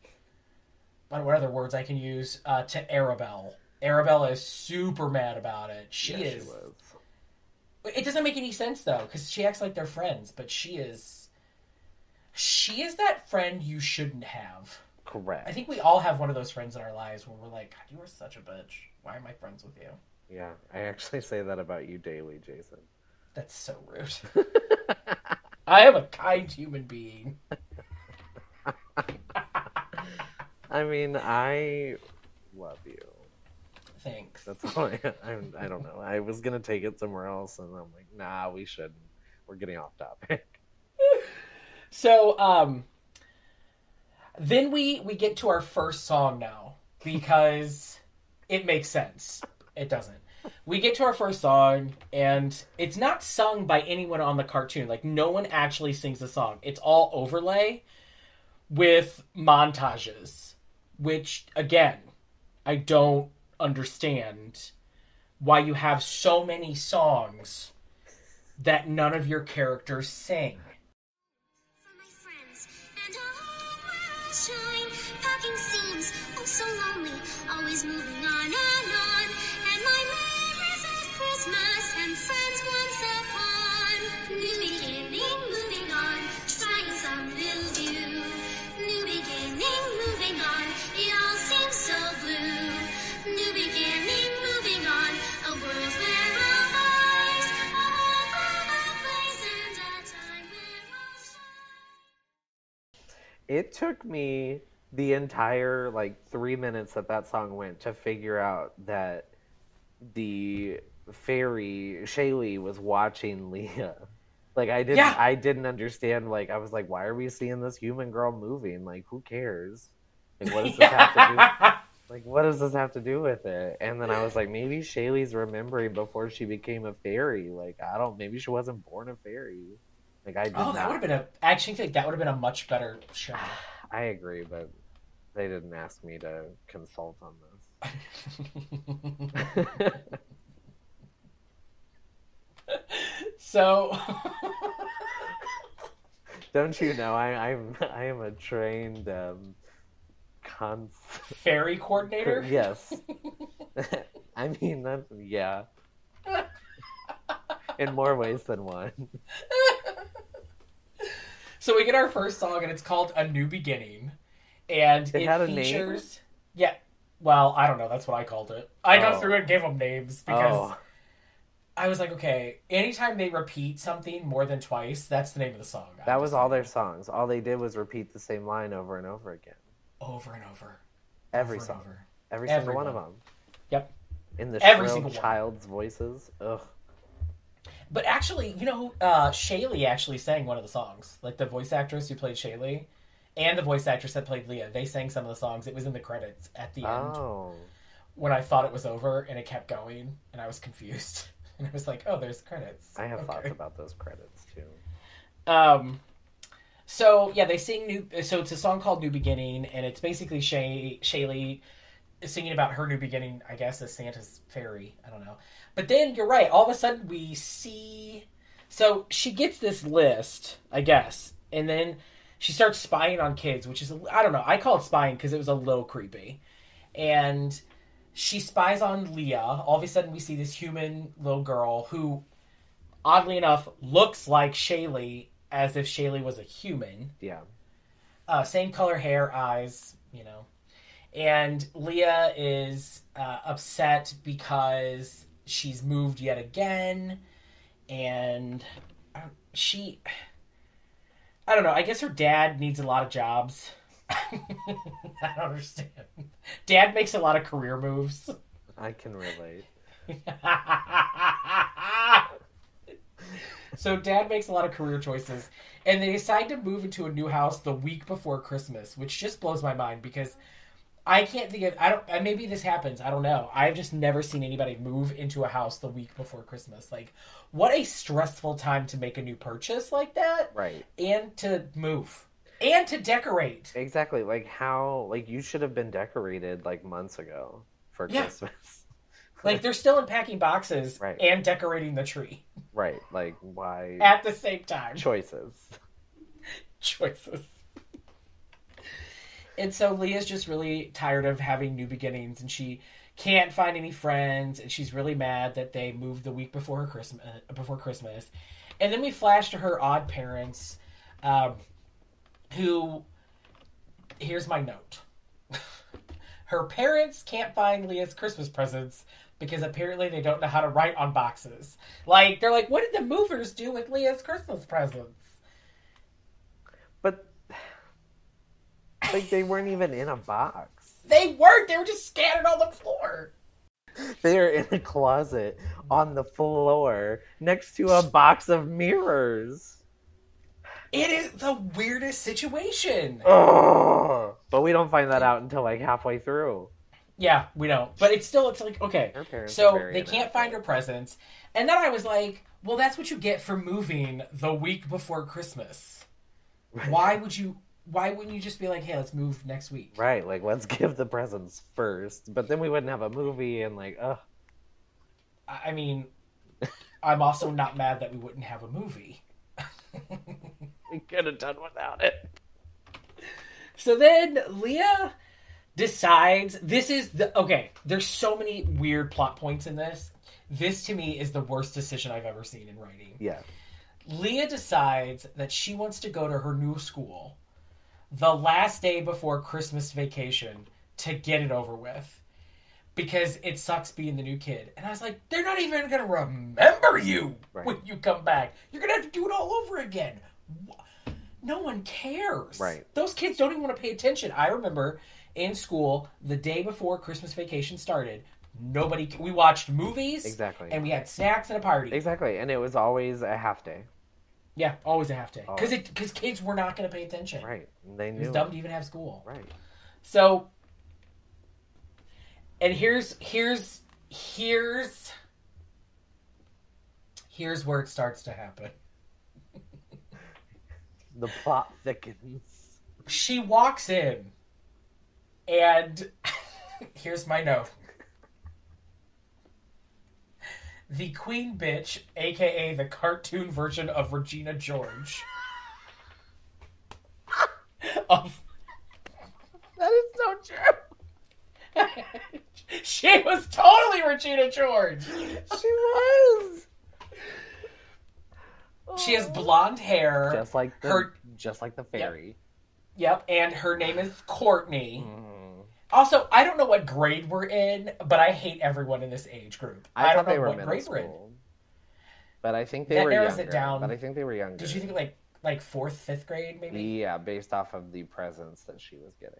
what what other words I can use, uh, to Arabelle. Arabelle is super mad about it. She Yeah, is. was. It doesn't make any sense though, because she acts like they're friends, but she is. She is that friend you shouldn't have. correct. I think we all have one of those friends in our lives where we're like, God, you are such a bitch. Why am I friends with you? Yeah, I actually say that about you daily, Jason. That's so rude. I am a kind human being. I mean, I love you. Thanks. That's all I, I'm, I don't know. I was gonna take it somewhere else, and I'm like, nah, we shouldn't. We're getting off topic. So, um, then we we get to our first song now because it makes sense. It doesn't. We get to our first song, and it's not sung by anyone on the cartoon. Like no one actually sings the song. It's all overlay with montages, which again, I don't understand why you have so many songs that none of your characters sing. Oh so lonely, always moving on and on. It took me the entire like three minutes that that song went to figure out that the fairy Shaylee was watching Leah. Like I didn't, Yeah. I didn't understand. Like I was like, why are we seeing this human girl moving? Like who cares? Like what does this have to do? Like what does this have to do with it? And then I was like, maybe Shaylee's remembering before she became a fairy. Like I don't, maybe she wasn't born a fairy. Like I did Oh, not. that would have been a. I actually think that would have been a much better show. I agree, but they didn't ask me to consult on this. so, Don't you know I, I'm I am a trained um, cons. fairy coordinator. yes. I mean that. Yeah. in more ways than one. So we get our first song, and it's called "A New Beginning," and It it, had a name? features. Yeah, well, I don't know. That's what I called it. I Oh. go through and gave them names because Oh, I was like, okay, anytime they repeat something more than twice, that's the name of the song. I that was all their songs. All they did was repeat the same line over and over again. over and over. Every over song, over. every single Every one of them. Yep. In the Every shrill one. child's voices. Ugh. But actually, you know, uh, Shaylee actually sang one of the songs. Like the voice actress who played Shaylee and the voice actress that played Leah. They sang some of the songs. It was in the credits at the end Oh, when I thought it was over and it kept going and I was confused. And I was like, oh, there's credits. I have thoughts Okay. about those credits too. Um, so yeah, they sing new. So it's a song called "New Beginning," and it's basically Shay Shaylee singing about her new beginning. I guess as Santa's fairy. I don't know. But then you're right. All of a sudden we see. So she gets this list, I guess, and then she starts spying on kids, which is I don't know. I call it spying because it was a little creepy, and she spies on Leah. All of a sudden we see this human little girl who oddly enough, looks like Shaylee as if Shaylee was a human. Yeah. Uh, same color hair, eyes, you know. And Leah is uh, upset because she's moved yet again. And uh, she. I don't know. I guess her dad needs a lot of jobs. I don't understand. Dad makes a lot of career moves. I can relate. so dad makes a lot of career choices and they decide to move into a new house the week before christmas which just blows my mind because i can't think of i don't maybe this happens i don't know i've just never seen anybody move into a house the week before christmas like what a stressful time to make a new purchase like that Right. and to move and to decorate Exactly. Like how like you should have been decorated like months ago for Yeah. Christmas. like they're still unpacking boxes Right. and decorating the tree right. Like why at the same time choices. choices. And so Leah's just really tired of having new beginnings, and she can't find any friends, and she's really mad that they moved the week before her Christmas. Before Christmas, and then we flash to her odd parents, um, who. Here's my note. her parents can't find Leah's Christmas presents because apparently they don't know how to write on boxes. Like they're like, what did the movers do with Leah's Christmas presents? But like they weren't even in a box. They weren't. They were just scattered on the floor. They are in a closet on the floor next to a box of mirrors. It is the weirdest situation. Ugh. But we don't find that out until like halfway through. Yeah, we don't. But it's still, it's like, okay. Her parents are So they can't find her presents. And then I was like, well, that's what you get for moving the week before Christmas. Why would you, why wouldn't you just be like, hey, let's move next week? Right, like let's give the presents first, but then we wouldn't have a movie and like, ugh. I I mean, I'm also not mad that we wouldn't have a movie. We could have done without it. So then Leah decides this is the okay. There's so many weird plot points in this. This to me is the worst decision I've ever seen in writing. Yeah. Leah decides that she wants to go to her new school the last day before Christmas vacation to get it over with because it sucks being the new kid. And I was like, they're not even going to remember you Right. when you come back. You're going to have to do it all over again. No one cares. Right. Those kids don't even want to pay attention. I remember in school the day before Christmas vacation started. Nobody. We watched movies, Exactly. and we had snacks and a party. Exactly, and it was always a half day. Yeah, always a half day Oh. because it because kids were not going to pay attention. Right. They knew. It was dumb to even have school. Right. So, and here's here's here's here's where it starts to happen. The plot thickens. She walks in, and here's my note. The queen bitch, aka the cartoon version of Regina George, of That is so true. she was totally Regina George. She was. She has blonde hair. just like the her- just like the fairy. Yep, and her name is Courtney. Mhm. Also, I don't know what grade we're in, but I hate everyone in this age group. I, I, thought don't know they were what middle grade we're in. but I think they That were narrows younger. it down. But I think they were younger. Did you think like like fourth, fifth grade, maybe? Yeah, based off of the presents that she was getting.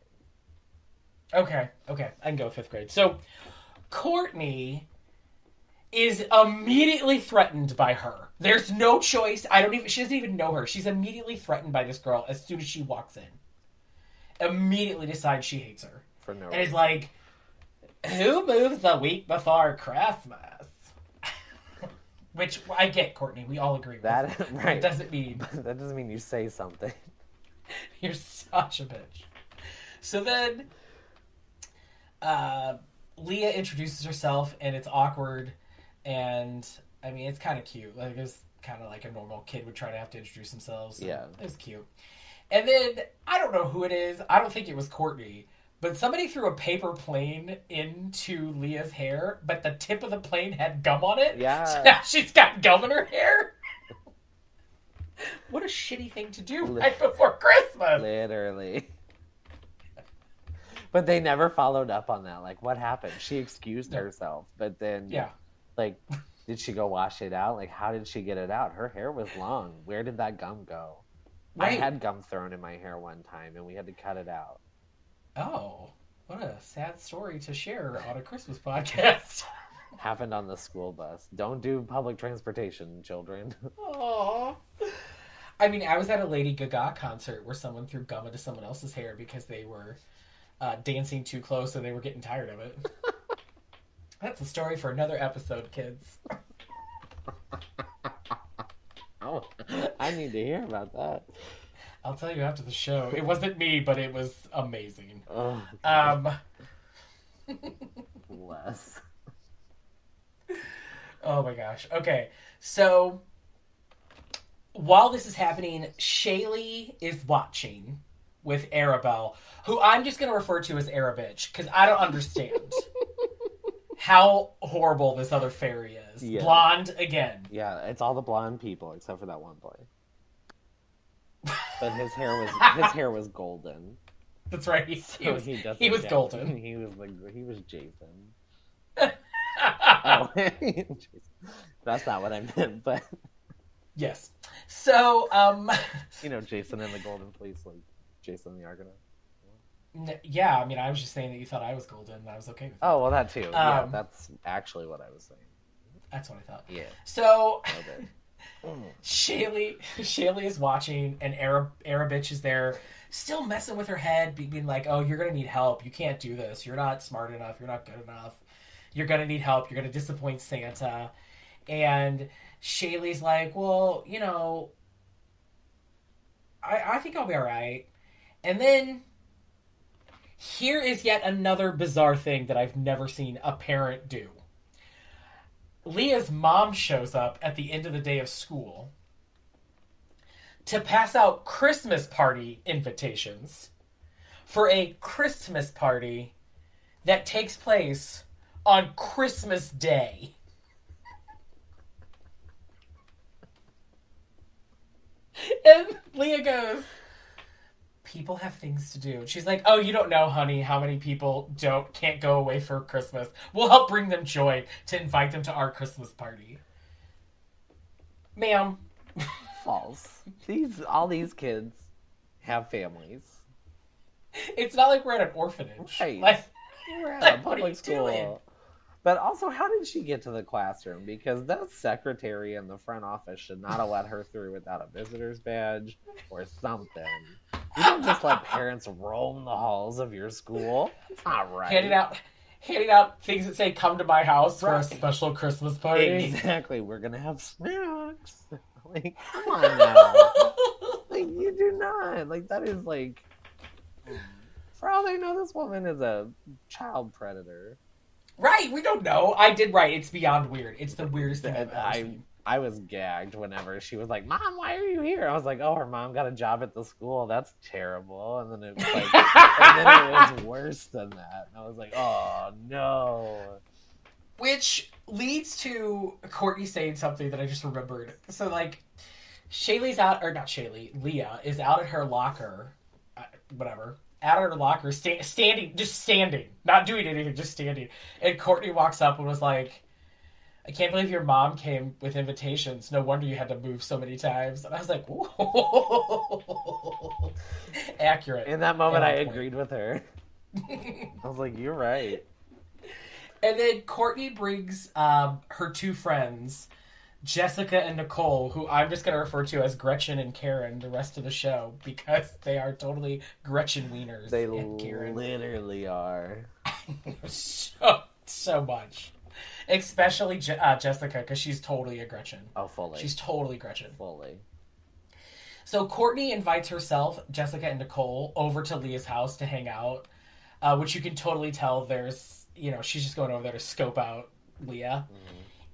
Okay, okay, I can go fifth grade. So, Courtney is immediately threatened by her. There's no choice. I don't even. She doesn't even know her. She's immediately threatened by this girl as soon as she walks in. Immediately decides she hates her For no and reason. like, "Who moves the week before Christmas?" Which I get, Courtney. We all agree with. that But right. It doesn't mean that doesn't mean you say something. You're such a bitch. So then, uh, Leah introduces herself, and it's awkward, and I mean, it's kind of cute. Like it's kind of like a normal kid would try to have to introduce themselves. Yeah. it's cute. And then I don't know who it is. I don't think it was Courtney. But somebody threw a paper plane into Leah's hair, but the tip of the plane had gum on it. Yeah. So now she's got gum in her hair. what a shitty thing to do right before Christmas. Literally. But they never followed up on that. Like, what happened? She excused herself, but then, Yeah. like, did she go wash it out? Like, how did she get it out? Her hair was long. Where did that gum go? I had gum thrown in my hair one time, and we had to cut it out. Oh, what a sad story to share on a Christmas podcast. Happened on the school bus. Don't do public transportation, children. Aww. I mean, I was at a Lady Gaga concert where someone threw gum into someone else's hair because they were uh, dancing too close and they were getting tired of it. That's a story for another episode, kids. oh, I need to hear about that. I'll tell you after the show. It wasn't me, but it was amazing. Oh, Um, bless. Oh my gosh. Okay. So while this is happening, Shaylee is watching with Arabelle, who I'm just going to refer to as Arabitch because I don't understand how horrible this other fairy is. Yeah. Blonde again. Yeah, it's all the blonde people except for that one boy. But his hair was his hair was golden. That's right. He, So he was, he, he was golden. He was like he was Jason. Oh, that's not what I meant. But yes. So, um, you know, Jason and the Golden Fleece, like Jason the Argonaut. yeah, I mean, I was just saying that you thought I was golden and I was okay with it. Oh well, that too. yeah, Um, that's actually what I was saying. That's what I thought. Yeah. So, Okay. Shaylee, Shaylee is watching, and Arab Arabitch is there, still messing with her head, being like, "Oh, you're gonna need help. You can't do this. You're not smart enough. You're not good enough. You're gonna need help. You're gonna disappoint Santa." And Shaylee's like, "Well, you know, I I think I'll be all right." And then here is yet another bizarre thing that I've never seen a parent do. Leah's mom shows up at the end of the day of school to pass out Christmas party invitations for a Christmas party that takes place on Christmas Day. And Leah goes, People have things to do. She's like, Oh, you don't know, honey, how many people don't can't go away for Christmas. We'll help bring them joy to invite them to our Christmas party. Ma'am. False. These all these kids have families. It's not like we're at an orphanage. Right. Like We're at Like, a public school. doing? But also, how did she get to the classroom? Because that secretary in the front office should not have let her through without a visitor's badge or something. You don't just let parents roam the halls of your school. It's not right. handing out handing out things that say come to my house for a special Christmas party. Exactly. We're gonna have snacks. like, come on now. like, you do not. Like, that is like. For all they know, this woman is a child predator. Right, we don't know. I did right. It's beyond weird. It's the weirdest thing I've ever I seen. I was gagged whenever she was like, "Mom, why are you here?" I was like, "Oh, her mom got a job at the school. That's terrible." And then it was like, and then it was worse than that. And I was like, "Oh no!" Which leads to Courtney saying something that I just remembered. So, like, Shaylee's out, or not Shaylee, Leah is out at her locker, uh, whatever, out at her locker, sta- standing, just standing, not doing anything, just standing. And Courtney walks up and was like, I can't believe your mom came with invitations. No wonder you had to move so many times. And I was like, whoa. Accurate. In that moment, I point. agreed with her. I was like, "You're right." And then Courtney brings um, her two friends, Jessica and Nicole, who I'm just going to refer to as Gretchen and Karen the rest of the show because they are totally Gretchen wieners. They and Karen. literally are. so, so much. Especially Je- uh, Jessica because she's totally a Gretchen. Oh, fully. She's totally Gretchen. fully. So Courtney invites herself, Jessica, and Nicole over to Leah's house to hang out, uh, which you can totally tell there's, you know, she's just going over there to scope out Leah.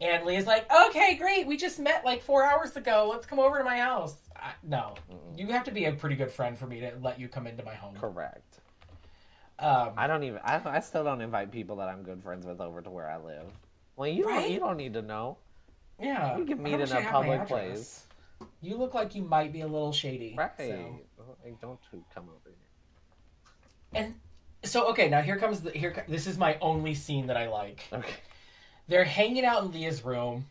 And Leah's like, okay, great. We just met like four hours ago. Let's come over to my house. I, no, you have to be a pretty good friend for me to let you come into my home. Correct. Um, I don't even. I, I still don't invite people that I'm good friends with over to where I live. Well, you Right? don't. You don't need to know. yeah, we can meet in a public place. You look like you might be a little shady. Right. so- don't come over here. And so, okay, now here comes the here. This is my only scene that I like. Okay. They're hanging out in Leah's room,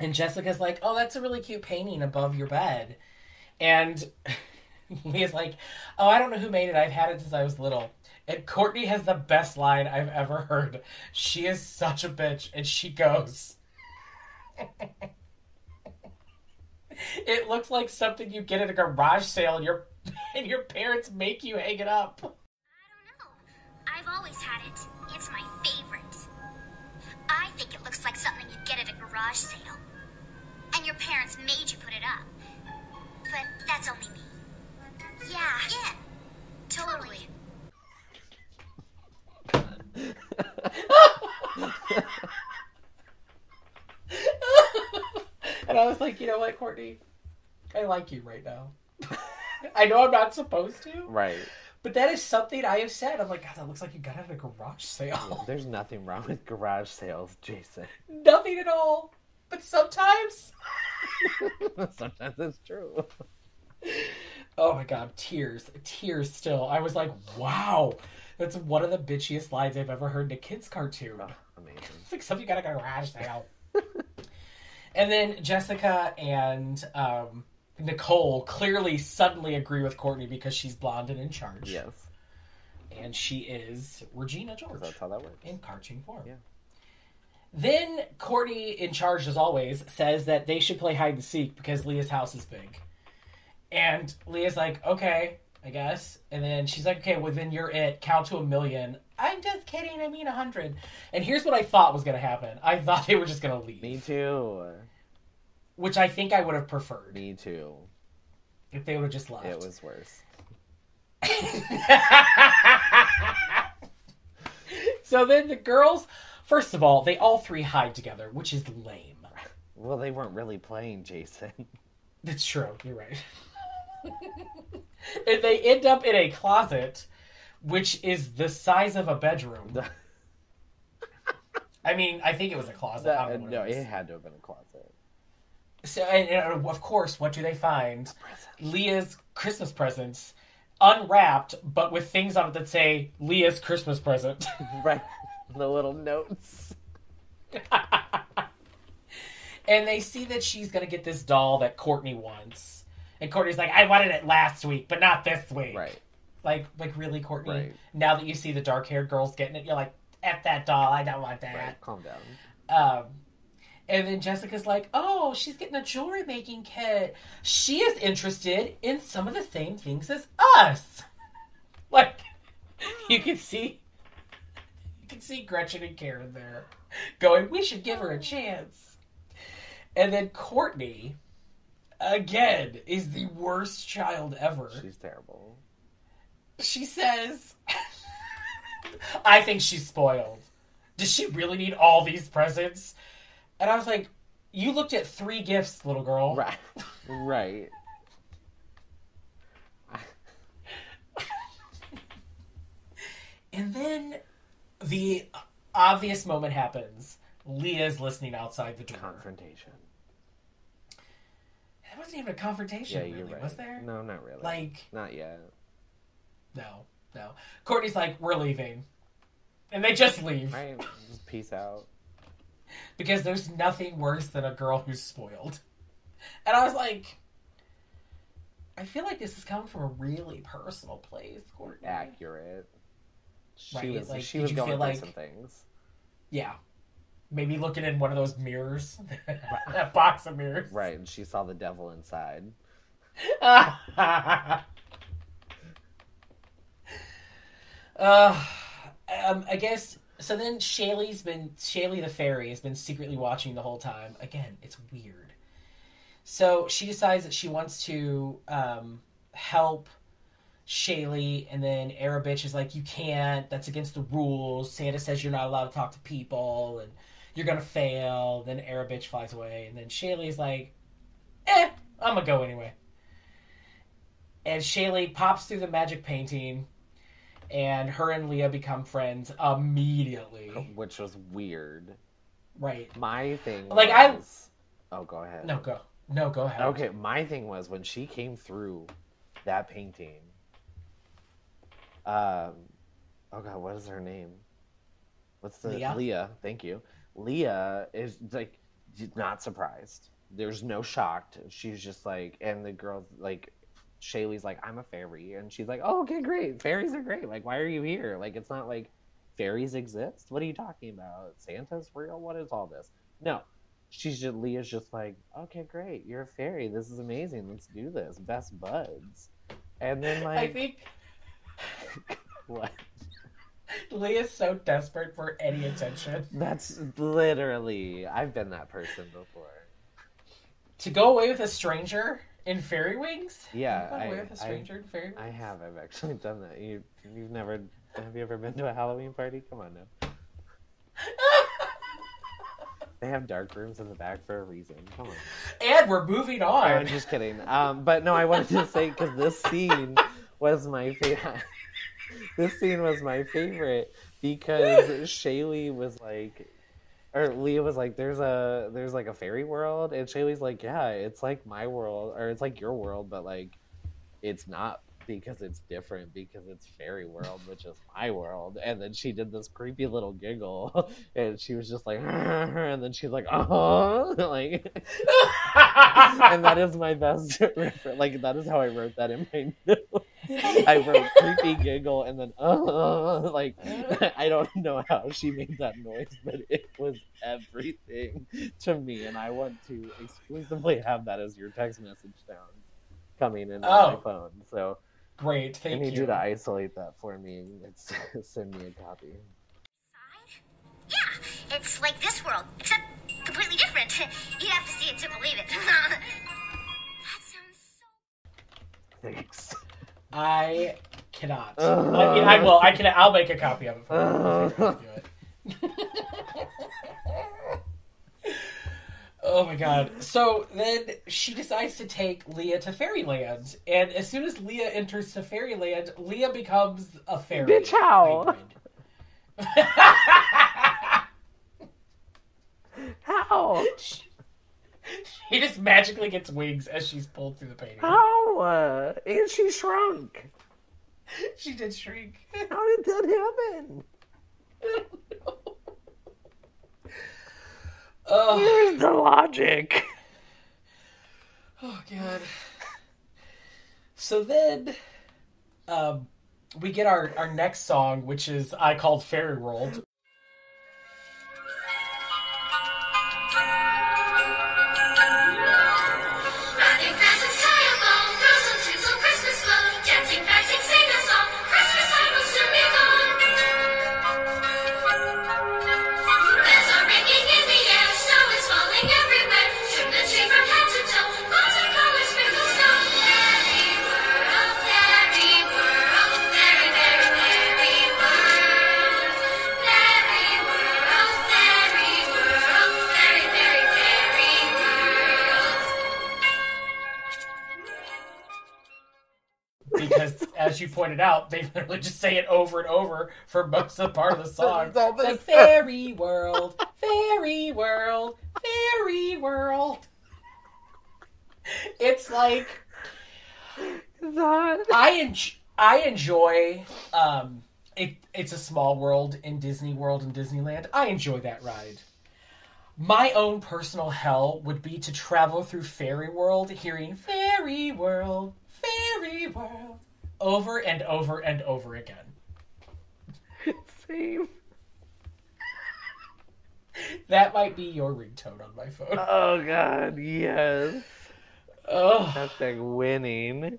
and Jessica's like, "Oh, that's a really cute painting above your bed," and Leah's like, "Oh, I don't know who made it. I've had it since I was little." And Courtney has the best line I've ever heard. She is such a bitch, and she goes. It looks like something you get at a garage sale, and your and your parents make you hang it up. I don't know. I've always had it. It's my favorite. I think it looks like something you'd get at a garage sale. And your parents made you put it up. But that's only me. Yeah. Yeah. Totally. And I was like, you know what, Courtney? I like you right now. I know I'm not supposed to, Right. but that is something I have said. I'm like, God, that looks like you got it at a garage sale. There's nothing wrong with garage sales, Jason. Nothing at all. But sometimes, Sometimes it's true. oh my God, tears, tears still. I was like, wow, that's one of the bitchiest lines I've ever heard in a kid's cartoon. Oh, amazing. It's like something you got a garage sale. and then Jessica and um, Nicole clearly suddenly agree with Courtney because she's blonde and in charge. Yes. And she is Regina George That's how that works. in cartoon form. Yeah. Then Courtney, in charge as always, says that they should play hide and seek because Leah's house is big. And Leah's like, okay, I guess. And then she's like, okay, well, then you're it. Count to a million. I'm just kidding. I mean a hundred. And here's what I thought was going to happen. I thought they were just going to leave. Me too. Which I think I would have preferred Me too. if they would have just left. It was worse. so then the girls, first of all, they all three hide together, which is lame. Well, they weren't really playing, Jason. That's true. You're right. and they end up in a closet, which is the size of a bedroom. I mean, I think it was a closet. That- don't know what no, it it had to have been a closet. So, and, and of course, what do they find? Leah's Christmas presents, unwrapped, but with things on it that say Leah's Christmas present. Right. The little notes. and they see that she's gonna get this doll that Courtney wants. And Courtney's like, I wanted it last week, but not this week. Right. Like, like really, Courtney. Right. Now that you see the dark-haired girls getting it, you're like, "F that doll, I don't want that." Right. Calm down. Um, and then Jessica's like, "Oh, she's getting a jewelry making kit. She is interested in some of the same things as us." Like, you can see, you can see Gretchen and Karen there, going, "We should give her a chance." And then Courtney, again, is the worst child ever. She's terrible. She says, I think she's spoiled. Does she really need all these presents? And I was like, You looked at three gifts, little girl. Right. Right. And then the obvious moment happens. Leah's listening outside the door. Confrontation. It wasn't even a confrontation, Yeah, really, you're right. was there? No, not really. Like, not yet. no, no. Courtney's like, we're leaving. And they just leave. Right, just peace out. Because there's nothing worse than a girl who's spoiled. And I was like, I feel like this is coming from a really personal place, Courtney. Accurate. She Right, was like, she was going feel through like- some things. Yeah. Maybe looking in one of those mirrors. that box of mirrors. Right, and she saw the devil inside. uh, um, I guess so. Then Shaylee's been Shaylee the fairy has been secretly watching the whole time. Again, it's weird. So she decides that she wants to um, help Shaylee, and then Arabitch is like, "You can't. That's against the rules. Santa says you're not allowed to talk to people, and you're gonna fail." Then Arabitch flies away, and then Shaylee's like, "Eh, I'm gonna go anyway." And Shaylee pops through the magic painting, and her and Leah become friends immediately. Which was weird. Right? My thing Like, I- was... Oh, go ahead. No, go. No, go ahead. Okay, my thing was when she came through that painting. Um, oh god, what is her name? What's the Leah? Leah? Thank you. Leah is like not surprised. There's no shocked. She's just like, and the girl's like, Shaylee's like, I'm a fairy, and she's like, oh, okay, great. Fairies are great. Like, why are you here? Like, it's not like fairies exist. What are you talking about? Santa's real. What is all this? No, she's just Leah's just like, okay, great, you're a fairy. This is amazing. Let's do this. Best buds. And then I like, think what? Leah's so desperate for any attention. That's literally. I've been that person before. To go away with a stranger in fairy wings? Yeah, Go away I- with a I- stranger in fairy wings? I have. I've actually done that. You, you've never. Have you ever been to a Halloween party? Come on now. They have dark rooms in the back for a reason. Come on. and we're moving No, on. I'm just kidding. Um, but no, I wanted to say because this scene was my favorite. this scene was my favorite because Shaylee was like, or Leah was like, "There's a there's like a fairy world," and Shaylee's like, "Yeah, it's like my world, or it's like your world, but like, it's not." Because it's different, because it's fairy world, which is my world. And then she did this creepy little giggle, and she was just like, and then she's like, uh like, and that is my best. Like that is how I wrote that in my notes. I wrote creepy giggle and then uh like I don't know how she made that noise, but it was everything to me, and I want to exclusively have that as your text message sound coming in on my Oh. phone. So Great, thank you. I need you. you to isolate that for me. and send me a copy. Yeah, it's like this world, except completely different. You'd have to see it to believe it. that sounds so. Thanks. I cannot. Uh. I mean, I will. I can. I'll make a copy of it for you. I'll figure out how to do it. oh my god! So then she decides to take Leah to Fairyland, and as soon as Leah enters to Fairyland, Leah becomes a fairy. Bitch, how? How? He just magically gets wings as she's pulled through the painting. How? Uh, and she shrunk. She did shrink. How did that happen? Oh, Where's the logic? oh god. So then, um, we get our our next song, which is I called Fairy World. Because as you pointed out, they literally just say it over and over for most of the part of the song. It's like fairy world, fairy world, fairy world. it's like It's hot. I enjoy, I enjoy um it it's a small world in Disney World and Disneyland. I enjoy that ride. My own personal hell would be to travel through Fairy World hearing Fairy World, Fairy World over and over and over again. Same. That might be your ringtone on my phone. Oh god, yes. Ugh. Hashtag winning.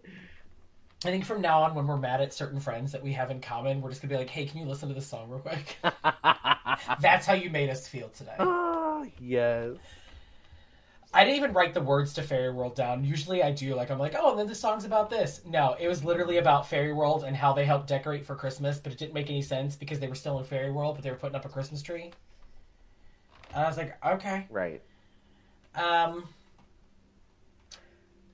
I think from now on, when we're mad at certain friends that we have in common, we're just gonna be like, "Hey, can you listen to this song real quick?" That's how you made us feel today. oh, yes. I didn't even write the words to Fairy World down. Usually I do. Like, I'm like, oh, then the song's about this. No, it was literally about Fairy World and how they helped decorate for Christmas, but it didn't make any sense because they were still in Fairy World, but they were putting up a Christmas tree. And I was like, okay. Right. Um,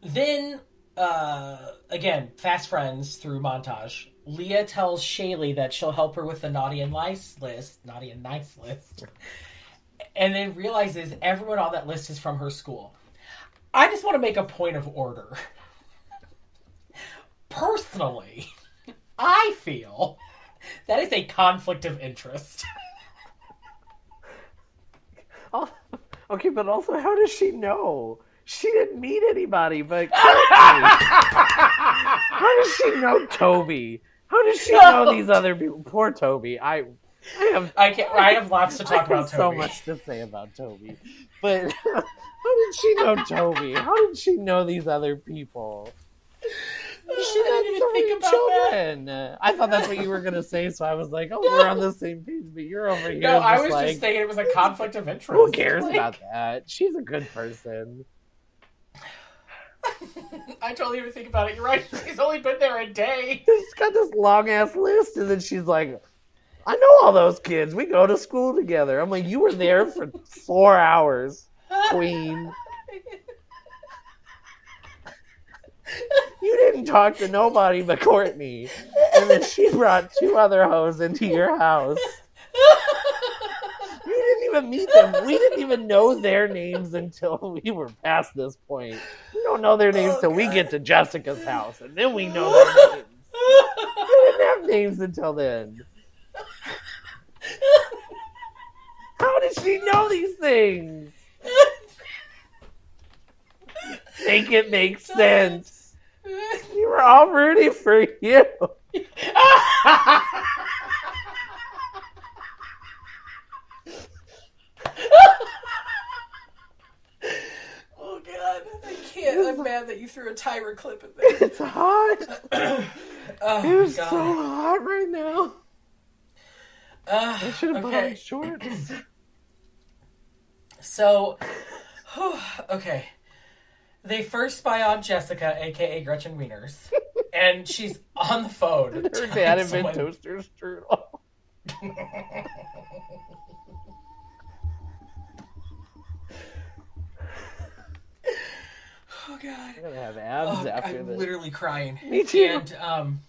then, uh, again, fast friends through montage. Leah tells Shaylee that she'll help her with the naughty and nice list, naughty and nice list, and then realizes everyone on that list is from her school. I just want to make a point of order. Personally, I feel that is a conflict of interest. Okay, but also, how does she know? She didn't meet anybody but how does she know Toby? How does she know these other people? Poor Toby. I, I have, I can I have lots to talk about so much to say about Toby, but how did she know Toby? How did she know these other people? She even so many think about that. I thought that's what you were gonna say, so I was like, "Oh, we're on the same page." But you're over here. No, I was like, just saying it was a conflict of interest. Who cares Like, about that? She's a good person. I totally didn't think about it. You're right. She's only been there a day. She's got this long ass list, and then she's like, "I know all those kids. We go to school together." I'm like, "You were there for four hours, Queen. You didn't talk to nobody but Courtney, and then she brought two other hoes into your house. You didn't even meet them. We didn't even know their names until we were past this point. We don't know their names Oh, till we get to Jessica's house, and then we know their names. They didn't have names until then. How did she know these things? Make it make sense. We were all rooting for you. oh god, I can't. I'm mad that you threw a Tyra clip in there. It's hot. Oh It's god. so hot right now. Uh, should have okay. on shorts. So, okay. They first spy on Jessica, aka Gretchen Wieners, and she's on the phone. Her dad invented someone- toaster strudel. Oh god. I'm gonna have abs Oh, after I'm this. literally crying. Me too. And um,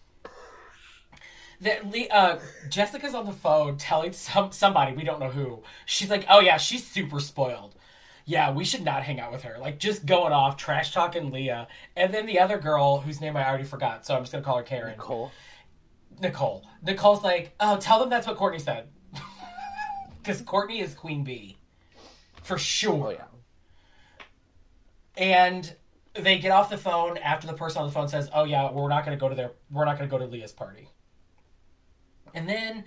that uh, Jessica's on the phone telling some somebody we don't know who. She's like, "Oh yeah, she's super spoiled. Yeah, we should not hang out with her." Like just going off, trash talking Leah, and then the other girl whose name I already forgot, so I'm just gonna call her Karen. Nicole. Nicole. Nicole's like, "Oh, tell them that's what Courtney said," because Courtney is Queen Bee, for sure. Oh yeah. And they get off the phone after the person on the phone says, "Oh yeah, we're not going to go to their we're not going to go to Leah's party." And then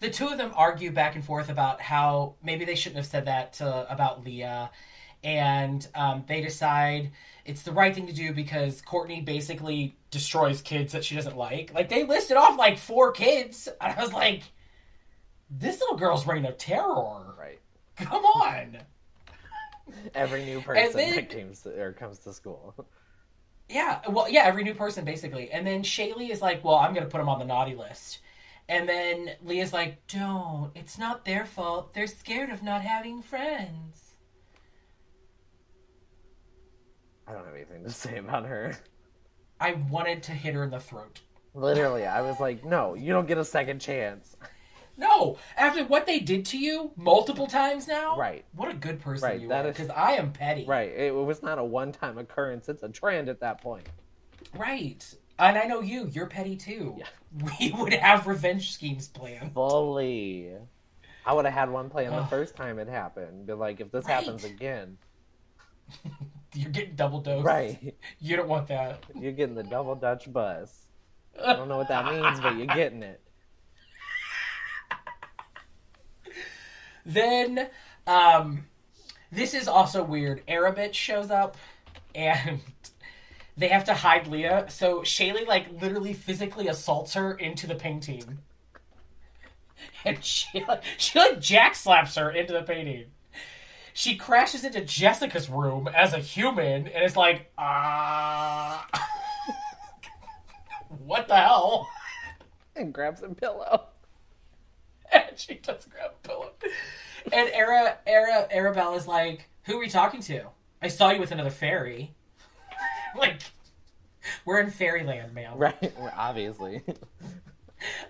the two of them argue back and forth about how maybe they shouldn't have said that to, about Leah, and um, they decide it's the right thing to do because Courtney basically destroys kids that she doesn't like. Like they listed off like four kids, and I was like, "This little girl's reign of terror." Right. Come on. Every new person then- that comes to, or comes to school. Yeah, well, yeah, every new person basically. And then Shaylee is like, "Well, I'm going to put them on the naughty list." And then Leah's like, "Don't. It's not their fault. They're scared of not having friends." I don't have anything to say about her. I wanted to hit her in the throat. Literally, I was like, no, you don't get a second chance. No, After what they did to you multiple times now, Right. What a good person Right, you that are, because I am petty. Right. It was not a one-time occurrence. It's a trend at that point. Right. And I know you. You're petty too. Yeah. We would have revenge schemes planned. Fully. I would have had one plan the first time it happened. Be like, if this Right. happens again, You're getting double dose. right? You don't want that. You're getting the double Dutch bus. I don't know what that means, but you're getting it. Then, um, this is also weird. Arabelle shows up, and they have to hide Leah. So Shaylee like literally physically assaults her into the painting, and she like she like jack slaps her into the painting. She crashes into Jessica's room as a human, and it's like, ah, what the hell? And grabs a pillow. And she does grab a pillow. And Ara, Ara, is like, "Who are we talking to? I saw you with another fairy." like, we're in fairyland, man. Right. Obviously.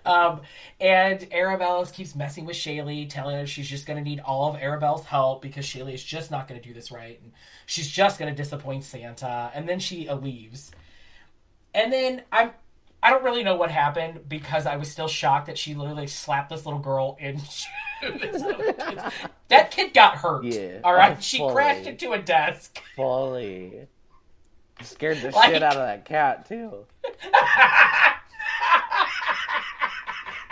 Um, and Arabella keeps messing with Shaylee, telling her she's just going to need all of Arabella's help because Shaylee is just not going to do this right, and she's just going to disappoint Santa. And then she uh, leaves. And then I'm. I don't really know what happened because I was still shocked that she literally slapped this little girl into this little kid's- That kid got hurt. Yeah, All right. she fully. crashed into a desk. Fully. Scared the Like- shit out of that cat too.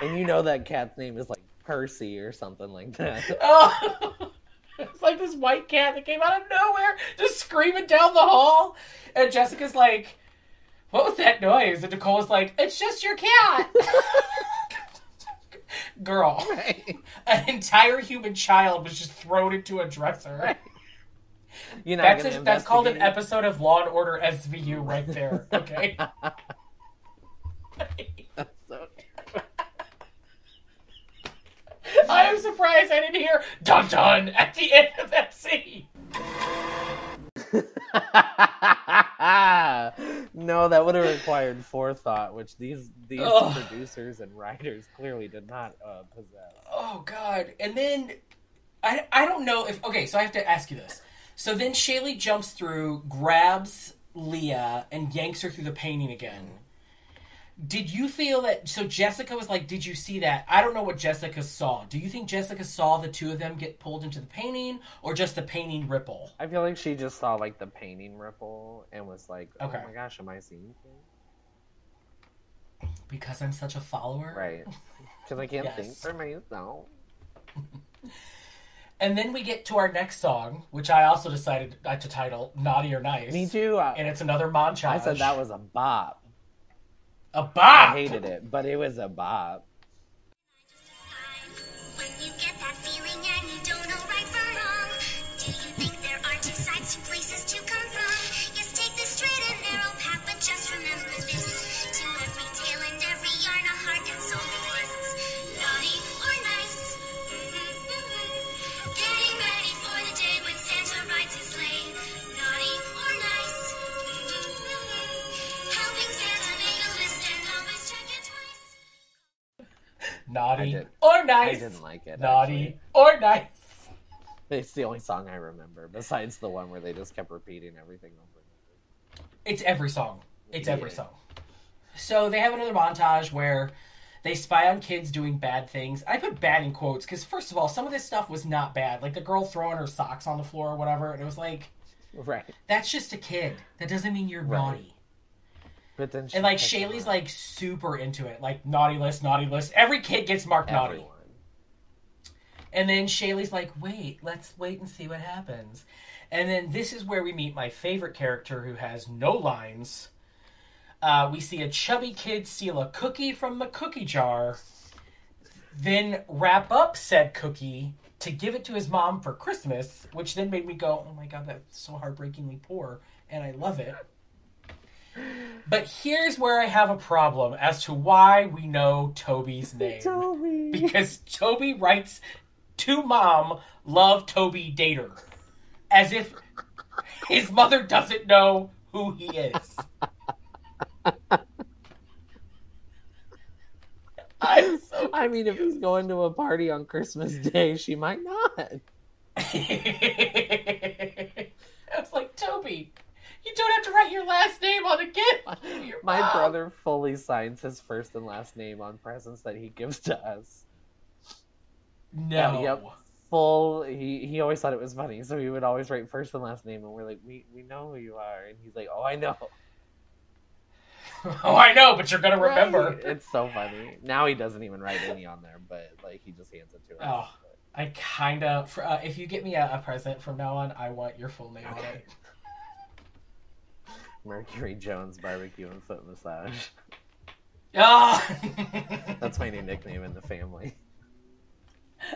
And you know that cat's name is like Percy or something like that. Oh, it's like this white cat that came out of nowhere, just screaming down the hall. And Jessica's like, "What was that noise?" And Nicole's like, "It's just your cat." Girl, an entire human child was just thrown into a dresser. You're not That's a, that's called an episode of Law and Order SVU right there. Okay. So- I am surprised I didn't hear dun dun at the end of that scene. no, that would have required forethought, which these these Ugh. producers and writers clearly did not uh, possess. Oh God! And then I I don't know if okay. So I have to ask you this. So then Shaylee jumps through, grabs Leah, and yanks her through the painting again. Did you feel that? So Jessica was like, "Did you see that?" I don't know what Jessica saw. Do you think Jessica saw the two of them get pulled into the painting, or just the painting ripple? I feel like she just saw like the painting ripple and was like, "Oh Okay. my gosh, am I seeing things?" Because I'm such a follower, Right? Because I can't think Yes. for myself. And then we get to our next song, which I also decided uh, to title "Naughty or Nice." Me too. I, And it's another montage. I said that was a bop. a bop. I hated it, but it was a bop. Naughty I or I nice. didn't like it. Naughty actually. or nice. It's the only song I remember, besides the one where they just kept repeating everything over and over. It's every song. It's every song. So they have another montage where they spy on kids doing bad things. I put bad in quotes because first of all, some of this stuff was not bad. Like the girl throwing her socks on the floor or whatever, and it was like, Right. that's just a kid. That doesn't mean you're Right. naughty. But then she And like Shaylee's like super into it. Like naughty list, naughty list. Every kid gets marked naughty. And then Shaylee's like, wait, let's wait and see what happens. And then this is where we meet my favorite character who has no lines. Uh, we see a chubby kid steal a cookie from the cookie jar, then wrap up said cookie to give it to his mom for Christmas, which then made me go, oh my god, that's so heartbreakingly poor, and I love it. But here's where I have a problem as to why we know Toby's name Toby. because Toby writes to mom, love Toby Dater, as if his mother doesn't know who he is. I'm so so I mean, if he's going to a party on Christmas Day, she might not. I was like, Toby, you don't have to write your last name on a gift. Your My mom. brother fully signs his first and last name on presents that he gives to us. No. Yep. Full. He he always thought it was funny, so he would always write first and last name, and we're like, we we know who you are, and he's like, oh, I know. Oh, I know, but you're gonna remember. Right? It's so funny. Now he doesn't even write any on there, but like he just hands it to us. Oh. I kind of. Uh, if you get me a, a present from now on, I want your full name on it. Mercury Jones Barbecue and Foot Massage. Ah. That's my new nickname in the family.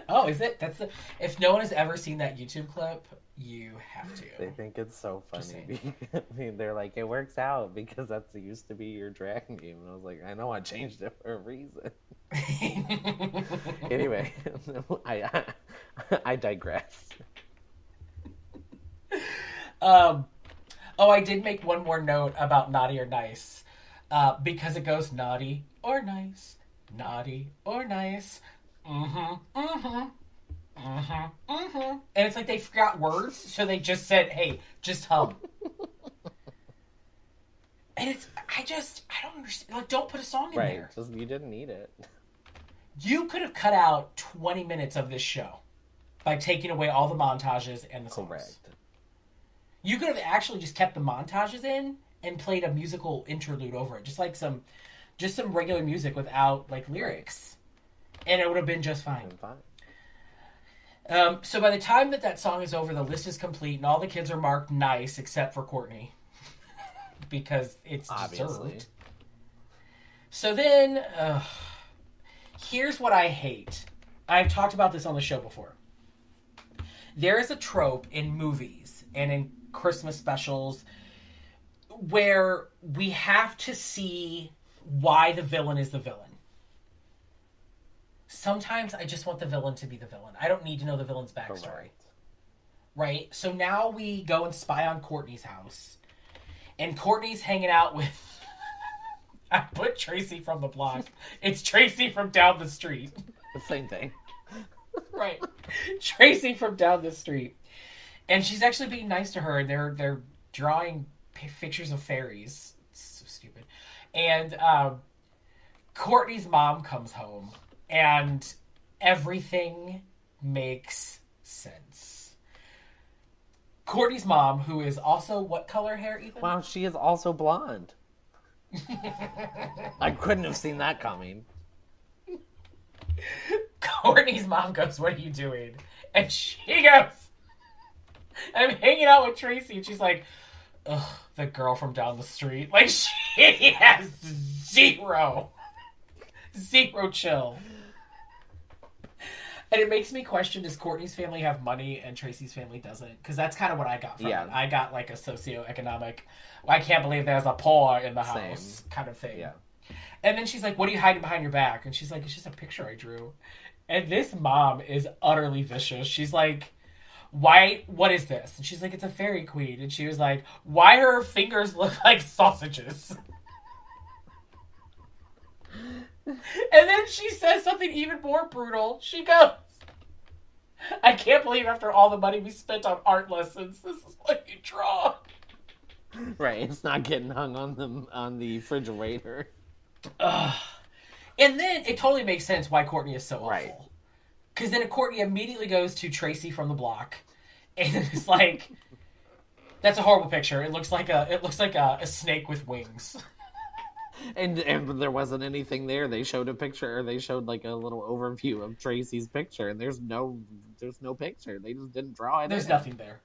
oh, is it? That's the. If no one has ever seen that YouTube clip, you have to. They think it's so funny. I mean, they're like, it works out because that's used to be your dragon game. And I was like, I know I changed it for a reason. Anyway, I I digress. Um, oh, I did make one more note about naughty or nice, uh, because it goes naughty or nice, naughty or nice. Mm-hmm. Mm-hmm. Mm-hmm. Mm-hmm. And it's like they forgot words, so they just said, "Hey, just hum." and it's, I just, I don't understand. Like, don't put a song in Right. there. Just you didn't need it. You could have cut out twenty minutes of this show by taking away all the montages and the songs. Correct. You could have actually just kept the montages in and played a musical interlude over it, just like some, just some regular music without like lyrics, and it would have been just fine. Fine. Um, so by the time that that song is over, the list is complete, and all the kids are marked nice except for Courtney, because it's Obviously. deserved. So then, uh, here's what I hate. I've talked about this on the show before. There is a trope in movies and in Christmas specials where we have to see why the villain is the villain. Sometimes I just want the villain to be the villain. I don't need to know the villain's backstory Correct. right? So now we go and spy on Courtney's house, and Courtney's hanging out with. I put Tracy from the block. It's Tracy from down the street, The same thing. right? Tracy from down the street, and she's actually being nice to her. They're they're drawing p- pictures of fairies. It's so stupid, and um, Courtney's mom comes home, and everything makes sense. Courtney's mom, who is also what color hair, Ethan? Wow, she is also blonde. I couldn't have seen that coming. Courtney's mom goes, What are you doing? And she goes, I'm hanging out with Tracy. And she's like, Ugh, the girl from down the street. Like, she has zero, zero chill. And it makes me question does Courtney's family have money and Tracy's family doesn't? Because that's kind of what I got from Yeah. it. I got like a socioeconomic, I can't believe there's a poor in the Same. house kind of thing. Yeah. And then she's like, What are you hiding behind your back? And she's like, It's just a picture I drew. And this mom is utterly vicious. She's like, Why, what is this? And she's like, It's a fairy queen. And she was like, Why her fingers look like sausages? and then she says something even more brutal. She goes, I can't believe after all the money we spent on art lessons, this is what you draw. Right, it's not getting hung on the on the refrigerator. And then it totally makes sense why Courtney is so awful. Right. Because then Courtney immediately goes to Tracy from the block, and it's like, that's a horrible picture. It looks like a it looks like a, a snake with wings. And and there wasn't anything there. They showed a picture, or they showed like a little overview of Tracy's picture, and there's no there's no picture. They just didn't draw it. There's in. nothing there.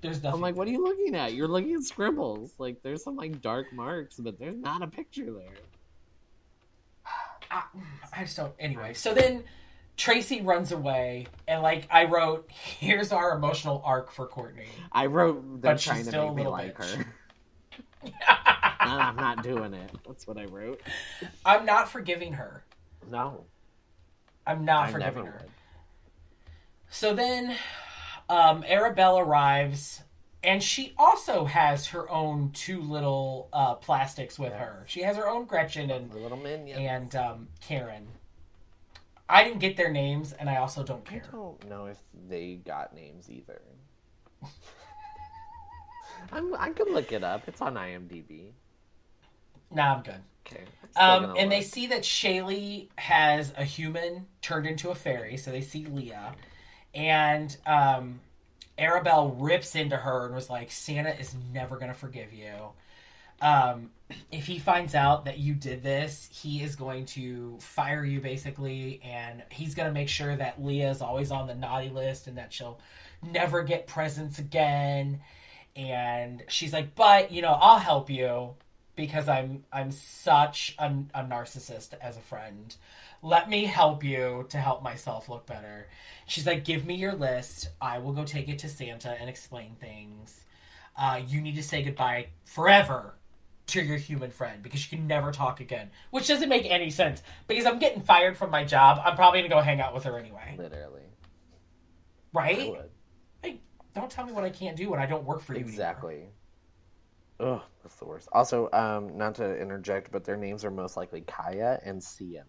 There's nothing. I'm like, what are you looking at? You're looking at scribbles. Like there's some like dark marks, but there's not a picture there. I, I just don't. Anyway, so then Tracy runs away, and like I wrote, here's our emotional arc for Courtney. I wrote them But she's trying to still a make me little like bitch. her. I'm not doing it. That's what I wrote. I'm not forgiving her. No, I'm not I forgiving her. would. So then, um, Arabelle arrives, and she also has her own two little uh, plastics with her. She has her own Gretchen and The little minion. and um, Karen. I didn't get their names, and I also don't care. I don't know if they got names either. I'm, I can look it up. It's on IMDb. Nah, I'm good. Okay. I'm Um, gonna and they see that Shaylee has a human turned into a fairy, so they see Leah. And um, Arabelle rips into her and was like, Santa is never going to forgive you. Um, if he finds out that you did this, he is going to fire you basically, and he's going to make sure that Leah is always on the naughty list and that she'll never get presents again. And she's like, but you know, I'll help you because I'm I'm such a, a narcissist as a friend. Let me help you to help myself look better. She's like, give me your list. I will go take it to Santa and explain things. Uh, you need to say goodbye forever to your human friend because you can never talk again. Which doesn't make any sense because I'm getting fired from my job. I'm probably gonna go hang out with her anyway, Literally. Right? Hey, don't tell me what I can't do when I don't work for you. anymore. Exactly. Ugh, that's the worst. Also, um, not to interject, but their names are most likely Kaya and Sienna.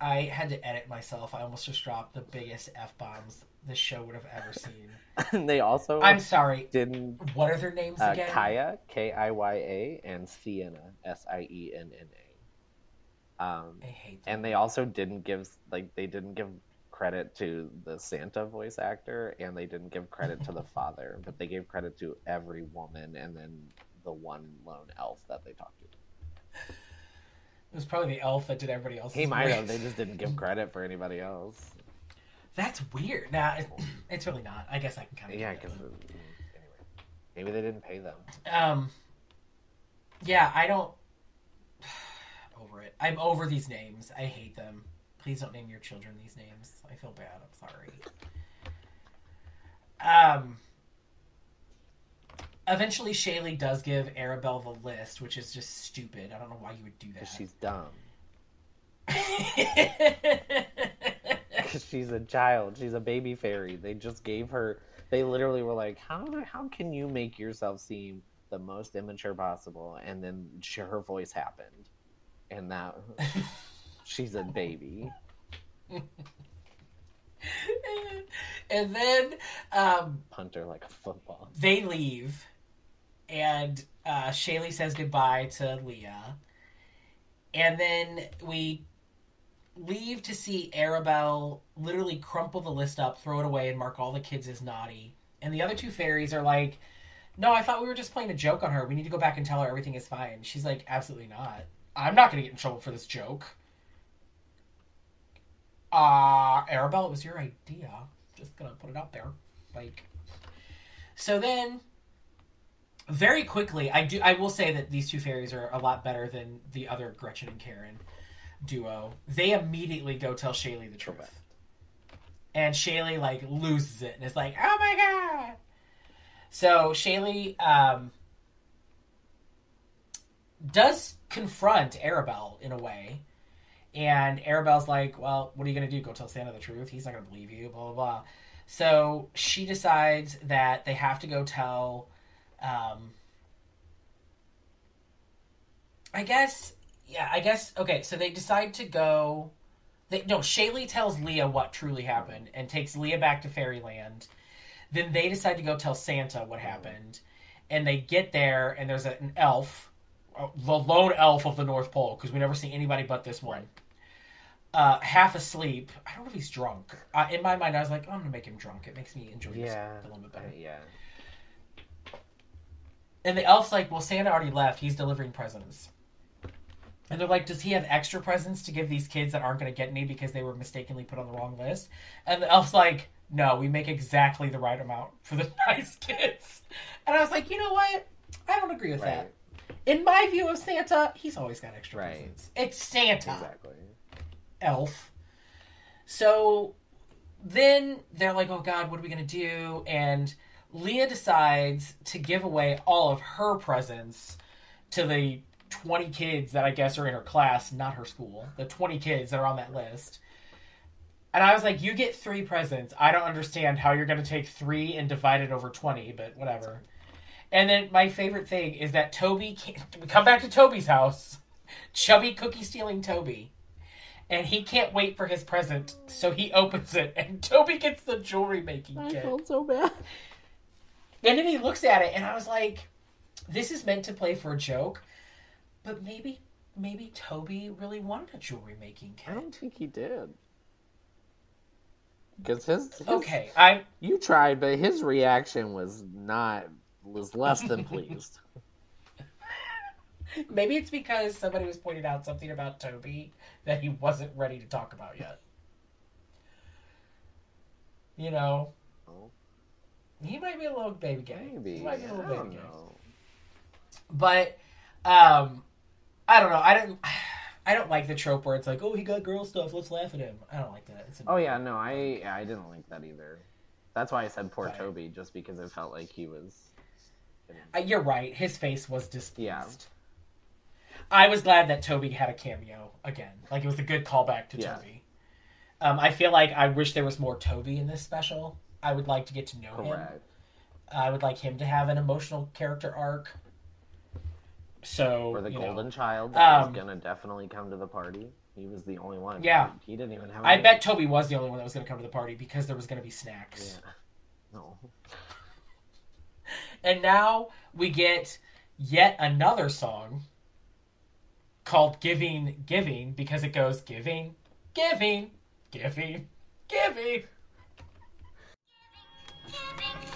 I had to edit myself. I almost just dropped the biggest f bombs this show would have ever seen. and they also I'm sorry. didn't What are their names uh, again? Kaya K I Y A and Sienna S I E N N A. Um, I hate them. and they also didn't give like they didn't give credit to the Santa voice actor, and they didn't give credit to the father, but they gave credit to every woman, and then the one lone elf that they talked to. It was probably the elf that did everybody else's He might have. They just didn't give credit for anybody else. That's weird. Nah, it, it's really not. I guess I can kind of. Yeah, because anyway, maybe they didn't pay them. Um. Yeah, I don't. Over it. I'm over these names. I hate them. Please don't name your children these names. I feel bad. I'm sorry. Um. Eventually, Shaylee does give Arabelle the list, which is just stupid. I don't know why you would do that. Because she's dumb. Because she's a child. She's a baby fairy. They just gave her. They literally were like, "How how can you make yourself seem the most immature possible?" And then she, her voice happened, and that she's a baby. and then um, Punt her like a football. they leave, and uh, Shaylee says goodbye to Leah, and then we leave to see Arabelle literally crumple the list up, throw it away, and mark all the kids as naughty. And the other two fairies are like, "No, I thought we were just playing a joke on her. We need to go back and tell her everything is fine." She's like, "Absolutely not. I'm not going to get in trouble for this joke." Uh, Arabelle, it was your idea. Just gonna put it out there. Like, so then, very quickly, I do. I will say that these two fairies are a lot better than the other Gretchen and Karen duo. They immediately go tell Shaylee the truth, Correct. and Shaylee like loses it and is like, "Oh my god!" So Shaylee um, does confront Arabelle in a way. And Arabelle's like, well, what are you going to do? Go tell Santa the truth? He's not going to believe you, blah, blah, blah. So she decides that they have to go tell, um, I guess, yeah, I guess, okay, so they decide to go. They, no, Shaylee tells Leah what truly happened and takes Leah back to Fairyland. Then they decide to go tell Santa what happened. And they get there, and there's an elf, uh, the lone elf of the North Pole, because we never see anybody but this one. Uh, half asleep. I don't know if he's drunk. Uh, in my mind, I was like, oh, I'm gonna make him drunk. It makes me enjoy this a little bit better. Yeah. And the elf's like, well, Santa already left. He's delivering presents. And they're like, does he have extra presents to give these kids that aren't going to get any because they were mistakenly put on the wrong list? And the elf's like, no, we make exactly the right amount for the nice kids. And I was like, you know what? I don't agree with that. In my view of Santa, he's always got extra Right. presents. It's Santa Exactly. elf. So then they're like, oh God, what are we going to do? And Leah decides to give away all of her presents to the 20 kids that I guess are in her class, not her school. The 20 kids that are on that list. And I was like, you get three presents. I don't understand how you're going to take three and divide it over 20, but whatever. And then my favorite thing is that Toby, came, we come back to Toby's house. chubby cookie stealing Toby. And he can't wait for his present, so he opens it, and Toby gets the jewelry making I kit. felt so bad. And then he looks at it, and I was like, "This is meant to play for a joke, but maybe, maybe Toby really wanted a jewelry making I don't think he did. Because his, his Okay, I you tried, but his reaction was not was less than pleased. maybe it's because somebody was pointing out something about Toby that he wasn't ready to talk about yet. You know, Oh. he might be a little baby gay. Maybe he might be a little baby gay. But um, I don't know. I didn't. I don't like the trope where it's like, oh, he got girl stuff. Let's laugh at him. I don't like that. It's Oh yeah, no, I I didn't like that either. That's why I said poor. Toby, just because it felt like he was. Uh, You're right. His face was displeased. Yeah. I was glad that Toby had a cameo again. Like it was a good callback to Yeah. Toby. Um, I feel like I wish there was more Toby in this special. I would like to get to know him. Correct. I would like him to have an emotional character arc. So Or the you know. golden child that Um, was gonna definitely come to the party. He was the only one. Yeah. He, he didn't even have. I any- bet Toby was the only one that was going to come to the party because there was going to be snacks. Yeah. No. And now we get yet another song called Giving Giving because it goes giving, giving, giving, giving. Giving, giving,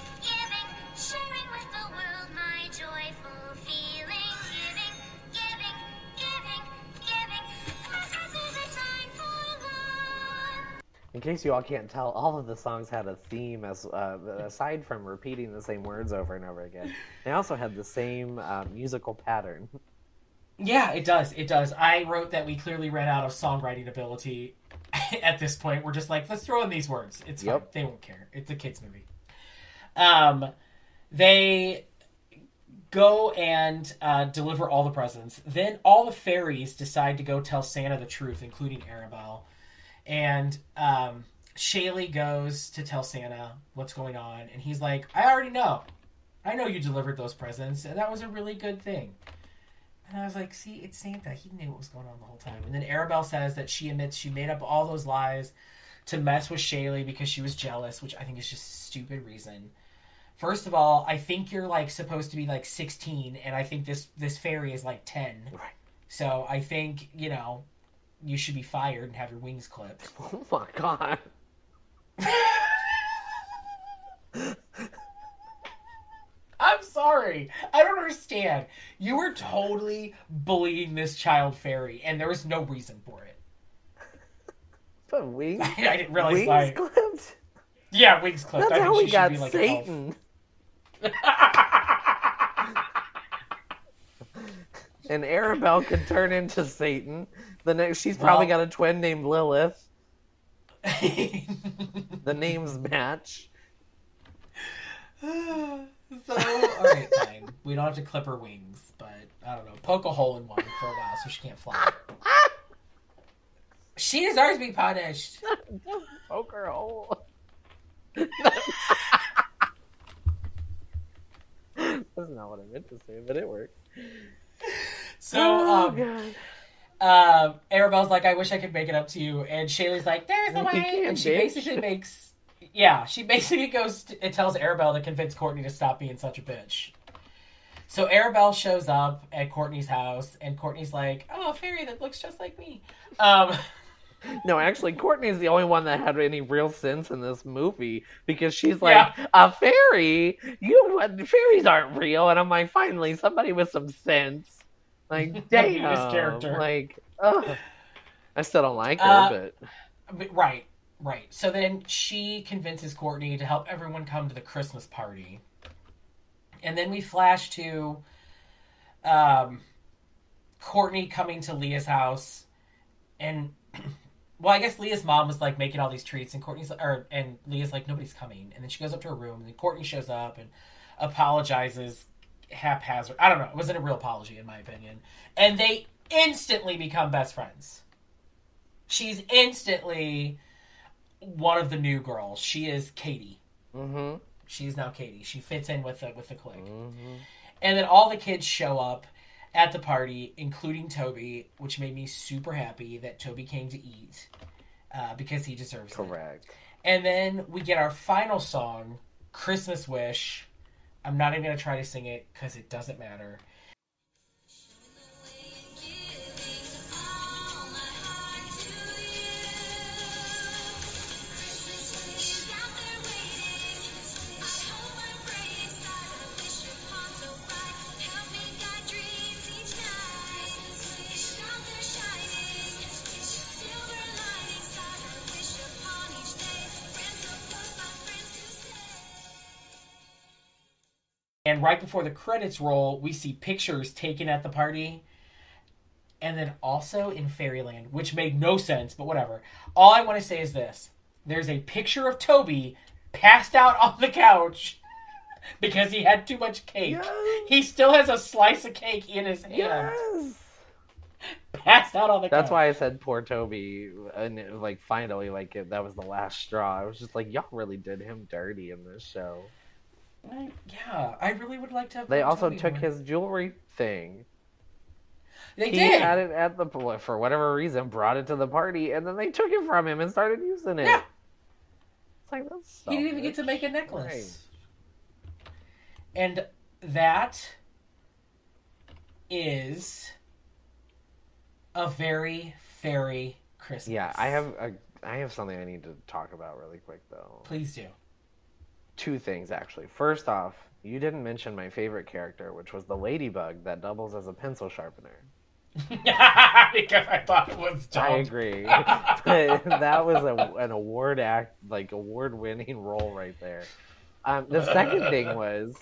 In case you all can't tell, all of the songs had a theme as uh, aside from repeating the same words over and over again. They also had the same uh, musical pattern. Yeah, it does. It does. I wrote that we clearly ran out of songwriting ability at this point. We're just like, let's throw in these words. It's fine. They won't care. It's a kids movie. Um, they go and uh, deliver all the presents. Then all the fairies decide to go tell Santa the truth, including Arabelle. And um, Shaylee goes to tell Santa what's going on, and he's like, "I already know. I know you delivered those presents, and that was a really good thing." And I was like, "See, it's Santa. He knew what was going on the whole time." And then Arabelle says that she admits she made up all those lies to mess with Shaylee because she was jealous, which I think is just a stupid reason. First of all, I think you're like supposed to be like 16, and I think this this fairy is like 10. Right. So I think you know you should be fired and have your wings clipped. Oh my god. I'm sorry. I don't understand. You were totally bullying this child fairy, and there was no reason for it. But wings, I didn't realize wings why. clipped? Yeah, wings clipped. That's I think how she we got be like an elf. Satan. And Arabelle could turn into Satan. The next, she's probably Well- got a twin named Lilith. The names match. so, all right, fine. We don't have to clip her wings, but I don't know. Poke a hole in one for a while so she can't fly. She deserves to be punished. Poker hole. That's not what I meant to say, but it worked. So, oh, um, God. um, Arabelle's like, I wish I could make it up to you. And Shaylee's like, there's a way. can't, And she bitch. basically makes, yeah, she basically goes, to, it tells Arabelle to convince Courtney to stop being such a bitch. So Arabelle shows up at Courtney's house, and Courtney's like, oh, a fairy that looks just like me. Um, No, actually, Courtney's the only one that had any real sense in this movie because she's like, a fairy? You fairies aren't real, and I'm like, finally, somebody with some sense. Like, damn, character. like, ugh. I still don't like her, Uh, but But- Right, right. So then she convinces Courtney to help everyone come to the Christmas party. And then we flash to um, Courtney coming to Leah's house. And, well, I guess Leah's mom was like making all these treats, and Courtney's, or, and Leah's like, nobody's coming. And then she goes up to her room, and then Courtney shows up and apologizes haphazard. I don't know. It wasn't a real apology, in my opinion. And they instantly become best friends she's instantly one of the new girls. She is Katie. mm-hmm. She's now Katie. She fits in with the with the clique. Mm-hmm. And then all the kids show up, at the party, including Toby, which made me super happy that Toby came to eat uh, because he deserves it. Correct. And then we get our final song, Christmas Wish. I'm not even to try to sing it because it doesn't matter. And right before the credits roll, we see pictures taken at the party. And then also in Fairyland, which made no sense, but whatever. All I want to say is this there's a picture of Toby passed out on the couch because he had too much cake. Yes. He still has a slice of cake in his hand, Yes. passed out on the couch. That's couch. why I said poor Toby, and it- like finally, like it, that was the last straw. I was just like, y'all really did him dirty in this show. I- yeah, I really would like to have. They also Toby took more. his jewelry thing. They he did. had it at the for whatever reason, brought it to the party, and then they took it from him and started using it. Yeah. It's like that's. He didn't even get to make a necklace. And that is a very fairy Christmas. Yeah, I have a, I have something I need to talk about really quick though. Please do. Two things actually. First off, you didn't mention my favorite character, which was the ladybug that doubles as a pencil sharpener. because I thought it was dumb. I agree. That was a, an award act, like award winning role right there. Um, the second thing was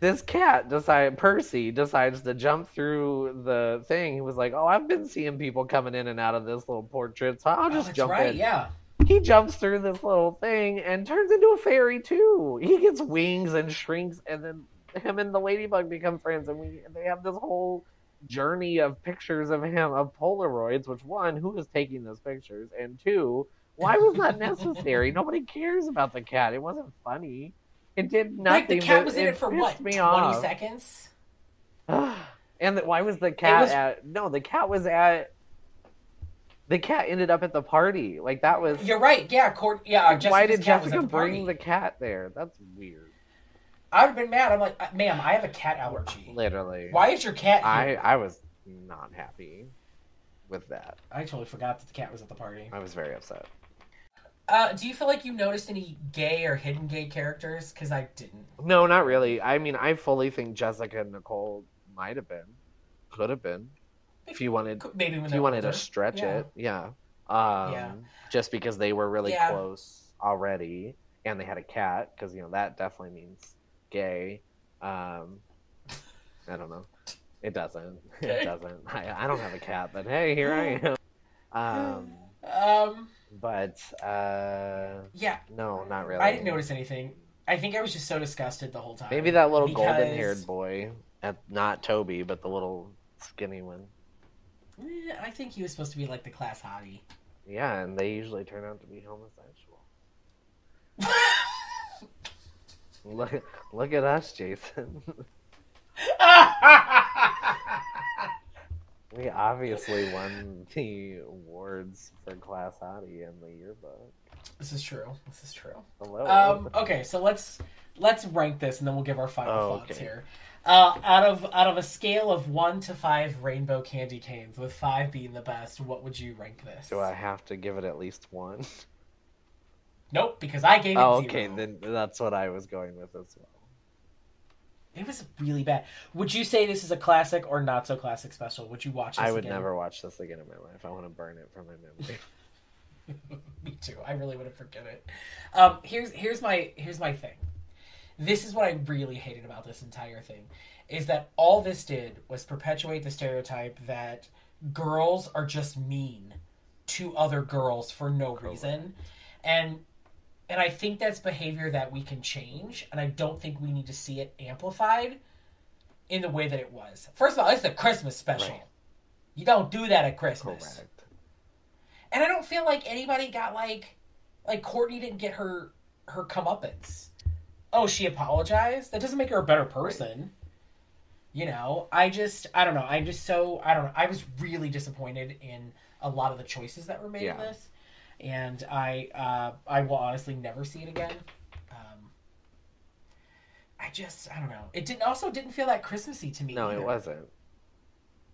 this cat decide Percy decides to jump through the thing. He was like, "Oh, I've been seeing people coming in and out of this little portrait, so I'll Oh, just that's jump right, in." yeah. He jumps through this little thing and turns into a fairy too. He gets wings and shrinks, and then him and the ladybug become friends, and we they have this whole journey of pictures of him of Polaroids. Which one, who is taking those pictures, and two, why was that necessary? Nobody cares about the cat. It wasn't funny. It did nothing. Like the cat was in it for what? Me 20 off. seconds? and the, why was the cat was- at? No, the cat was at. The cat ended up at the party. Like that was. You're right. Yeah, Court. Yeah, Jessica's Why did Jessica the bring the cat there? That's weird. I would have been mad. I'm like, "Uh, ma'am, I have a cat allergy. Literally. Why is your cat I? I was not happy with that. I totally forgot that the cat was at the party. I was very upset. Uh, do you feel like you noticed any gay or hidden gay characters? Because I didn't. No, not really. I mean, I fully think Jessica and Nicole might have been, could have been, if you wanted, Maybe if you wanted to stretch Yeah. it. Yeah. Um, Yeah. Just because they were really Yeah. close already, and they had a cat, because you know that definitely means gay. Um, I don't know. It doesn't. Okay. It doesn't. I, I don't have a cat, but hey, here I am. Um, Um, but uh, yeah, no, not really. I didn't notice anything. I think I was just so disgusted the whole time. Maybe that little because- golden-haired boy, not Toby, but the little skinny one. I think he was supposed to be like the class hottie. Yeah, and they usually turn out to be homosexual. Look, look at us, Jason. we obviously won the awards for Class Hottie in the yearbook. this is true. This is true. Hello. Um, okay, so let's let's rank this, and then we'll give our final Oh, thoughts okay. here. Uh, out of out of a scale of one to five rainbow candy canes, with five being the best, what would you rank this? Do I have to give it at least one? Nope, because I gave it Oh, zero. okay, then that's what I was going with as well. It was really bad. Would you say this is a classic or not so classic special? Would you watch this I would again? never watch this again in my life. I want to burn it from my memory. Me too. I really would have forget it. Um, here's here's my here's my thing. This is what I really hated about this entire thing, is that all this did was perpetuate the stereotype that girls are just mean to other girls for no reason, and and I think that's behavior that we can change, and I don't think we need to see it amplified in the way that it was. First of all, it's a Christmas special. Right. You don't do that at Christmas. Correct. And I don't feel like anybody got like like Courtney didn't get her her comeuppance. Oh, she apologized? That doesn't make her a better person. You know, I just I don't know. I'm just so I don't know. I was really disappointed in a lot of the choices that were made in this, and I uh, I will honestly never see it again. Um, I just I don't know. It didn't also didn't feel that Christmassy to me. No, either. it wasn't.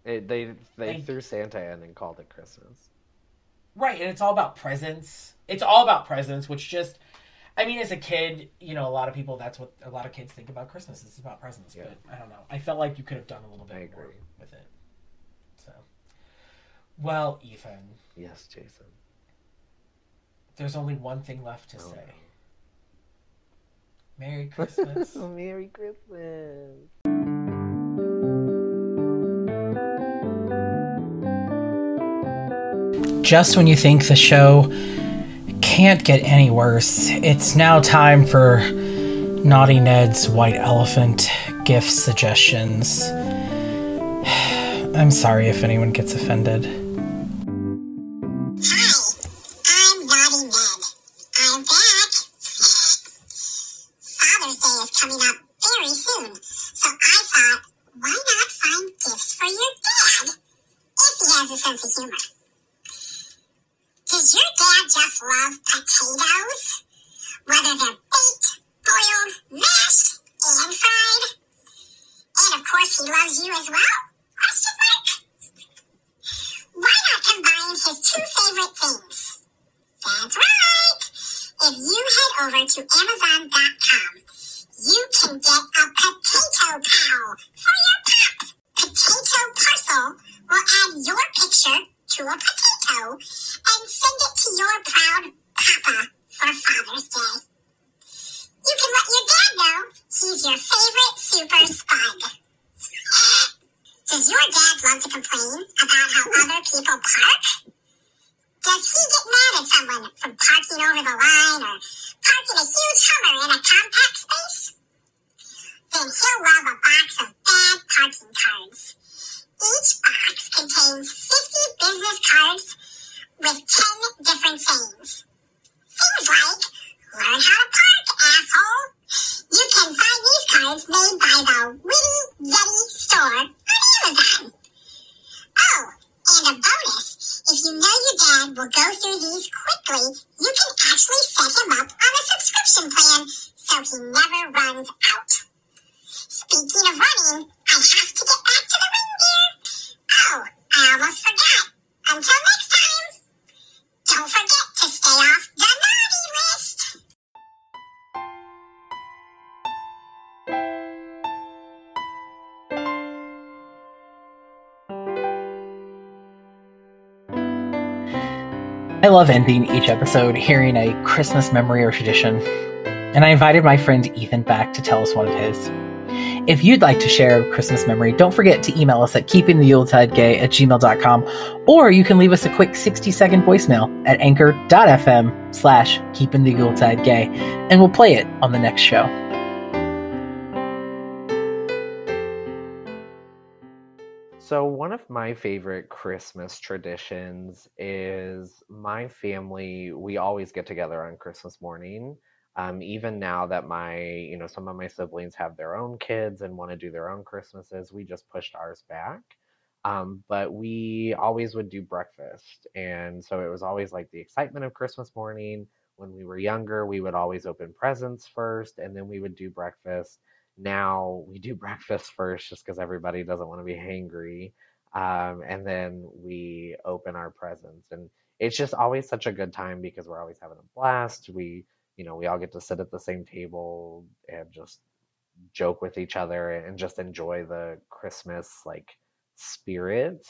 It, they they Like- threw Santa in and called it Christmas. Right, and it's all about presents. It's all about presents, which just I mean, as a kid, you know, a lot of people that's what a lot of kids think about Christmas. It's about presents. Yeah. But I don't know. I felt like you could have done a little bit I more with it. So well, Ethan, Yes, Jason. there's only one thing left to Oh, say. Merry Christmas. Merry Christmas. Just when you think the show can't get any worse, it's now time for Naughty Ned's White Elephant gift suggestions. I'm sorry if anyone gets offended. Over the line or parking a huge Hummer in a compact space? Then he'll love a box of bad parking cards. Each box contains 50 business cards with 10 different sayings. Things like, learn how to park, asshole. You can find these cards made by the Witty Yeti store on Amazon. Oh, and a bonus. If you know your dad will go through these quickly, you can actually set him up on a subscription plan so he never runs out. Speaking of running, I have to get back to the reindeer. Oh, I almost forgot. Until next time, don't forget to stay off the naughty list. I love ending each episode hearing a Christmas memory or tradition, and I invited my friend Ethan back to tell us one of his. If you'd like to share a Christmas memory, don't forget to email us at keepingtheyuletidegay at gmail.com, or you can leave us a quick 60 second voicemail at anchor.fm slash keepingtheyuletidegay, and we'll play it on the next show. So one of my favorite Christmas traditions is my family, we always get together on Christmas morning. Um, even now that my, you know, some of my siblings have their own kids and want to do their own Christmases, we just pushed ours back. Um, but we always would do breakfast. And so it was always like the excitement of Christmas morning. When we were younger, we would always open presents first and then we would do breakfast now we do breakfast first just because everybody doesn't want to be hangry um, and then we open our presents and it's just always such a good time because we're always having a blast. We you know we all get to sit at the same table and just joke with each other and just enjoy the christmas like spirit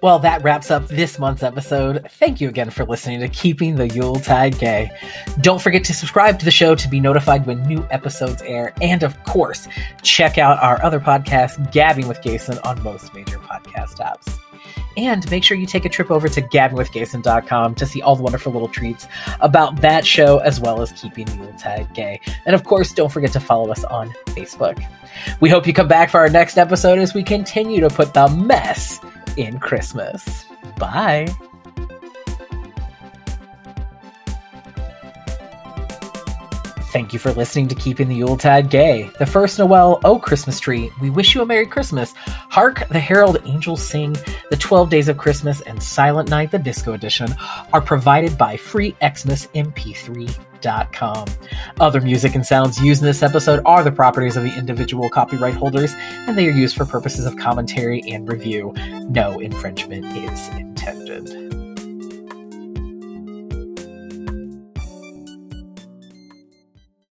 Well, that wraps up this month's episode. Thank you again for listening to Keeping the Yuletide Gay. Don't forget to subscribe to the show to be notified when new episodes air. And of course, check out our other podcast, Gabbing with Gason, on most major podcast apps. And make sure you take a trip over to gabbingwithgason.com to see all the wonderful little treats about that show as well as Keeping the Yuletide Gay. And of course, don't forget to follow us on Facebook. We hope you come back for our next episode as we continue to put the mess in Christmas. Bye. Thank you for listening to Keeping the Yuletide Gay, the first Noel, Oh Christmas Tree, We Wish You a Merry Christmas, Hark the Herald Angels Sing, The 12 Days of Christmas, and Silent Night, the Disco Edition are provided by Free Xmas MP3 FreeXmasMP3.com. Other music and sounds used in this episode are the properties of the individual copyright holders, and they are used for purposes of commentary and review. No infringement is intended.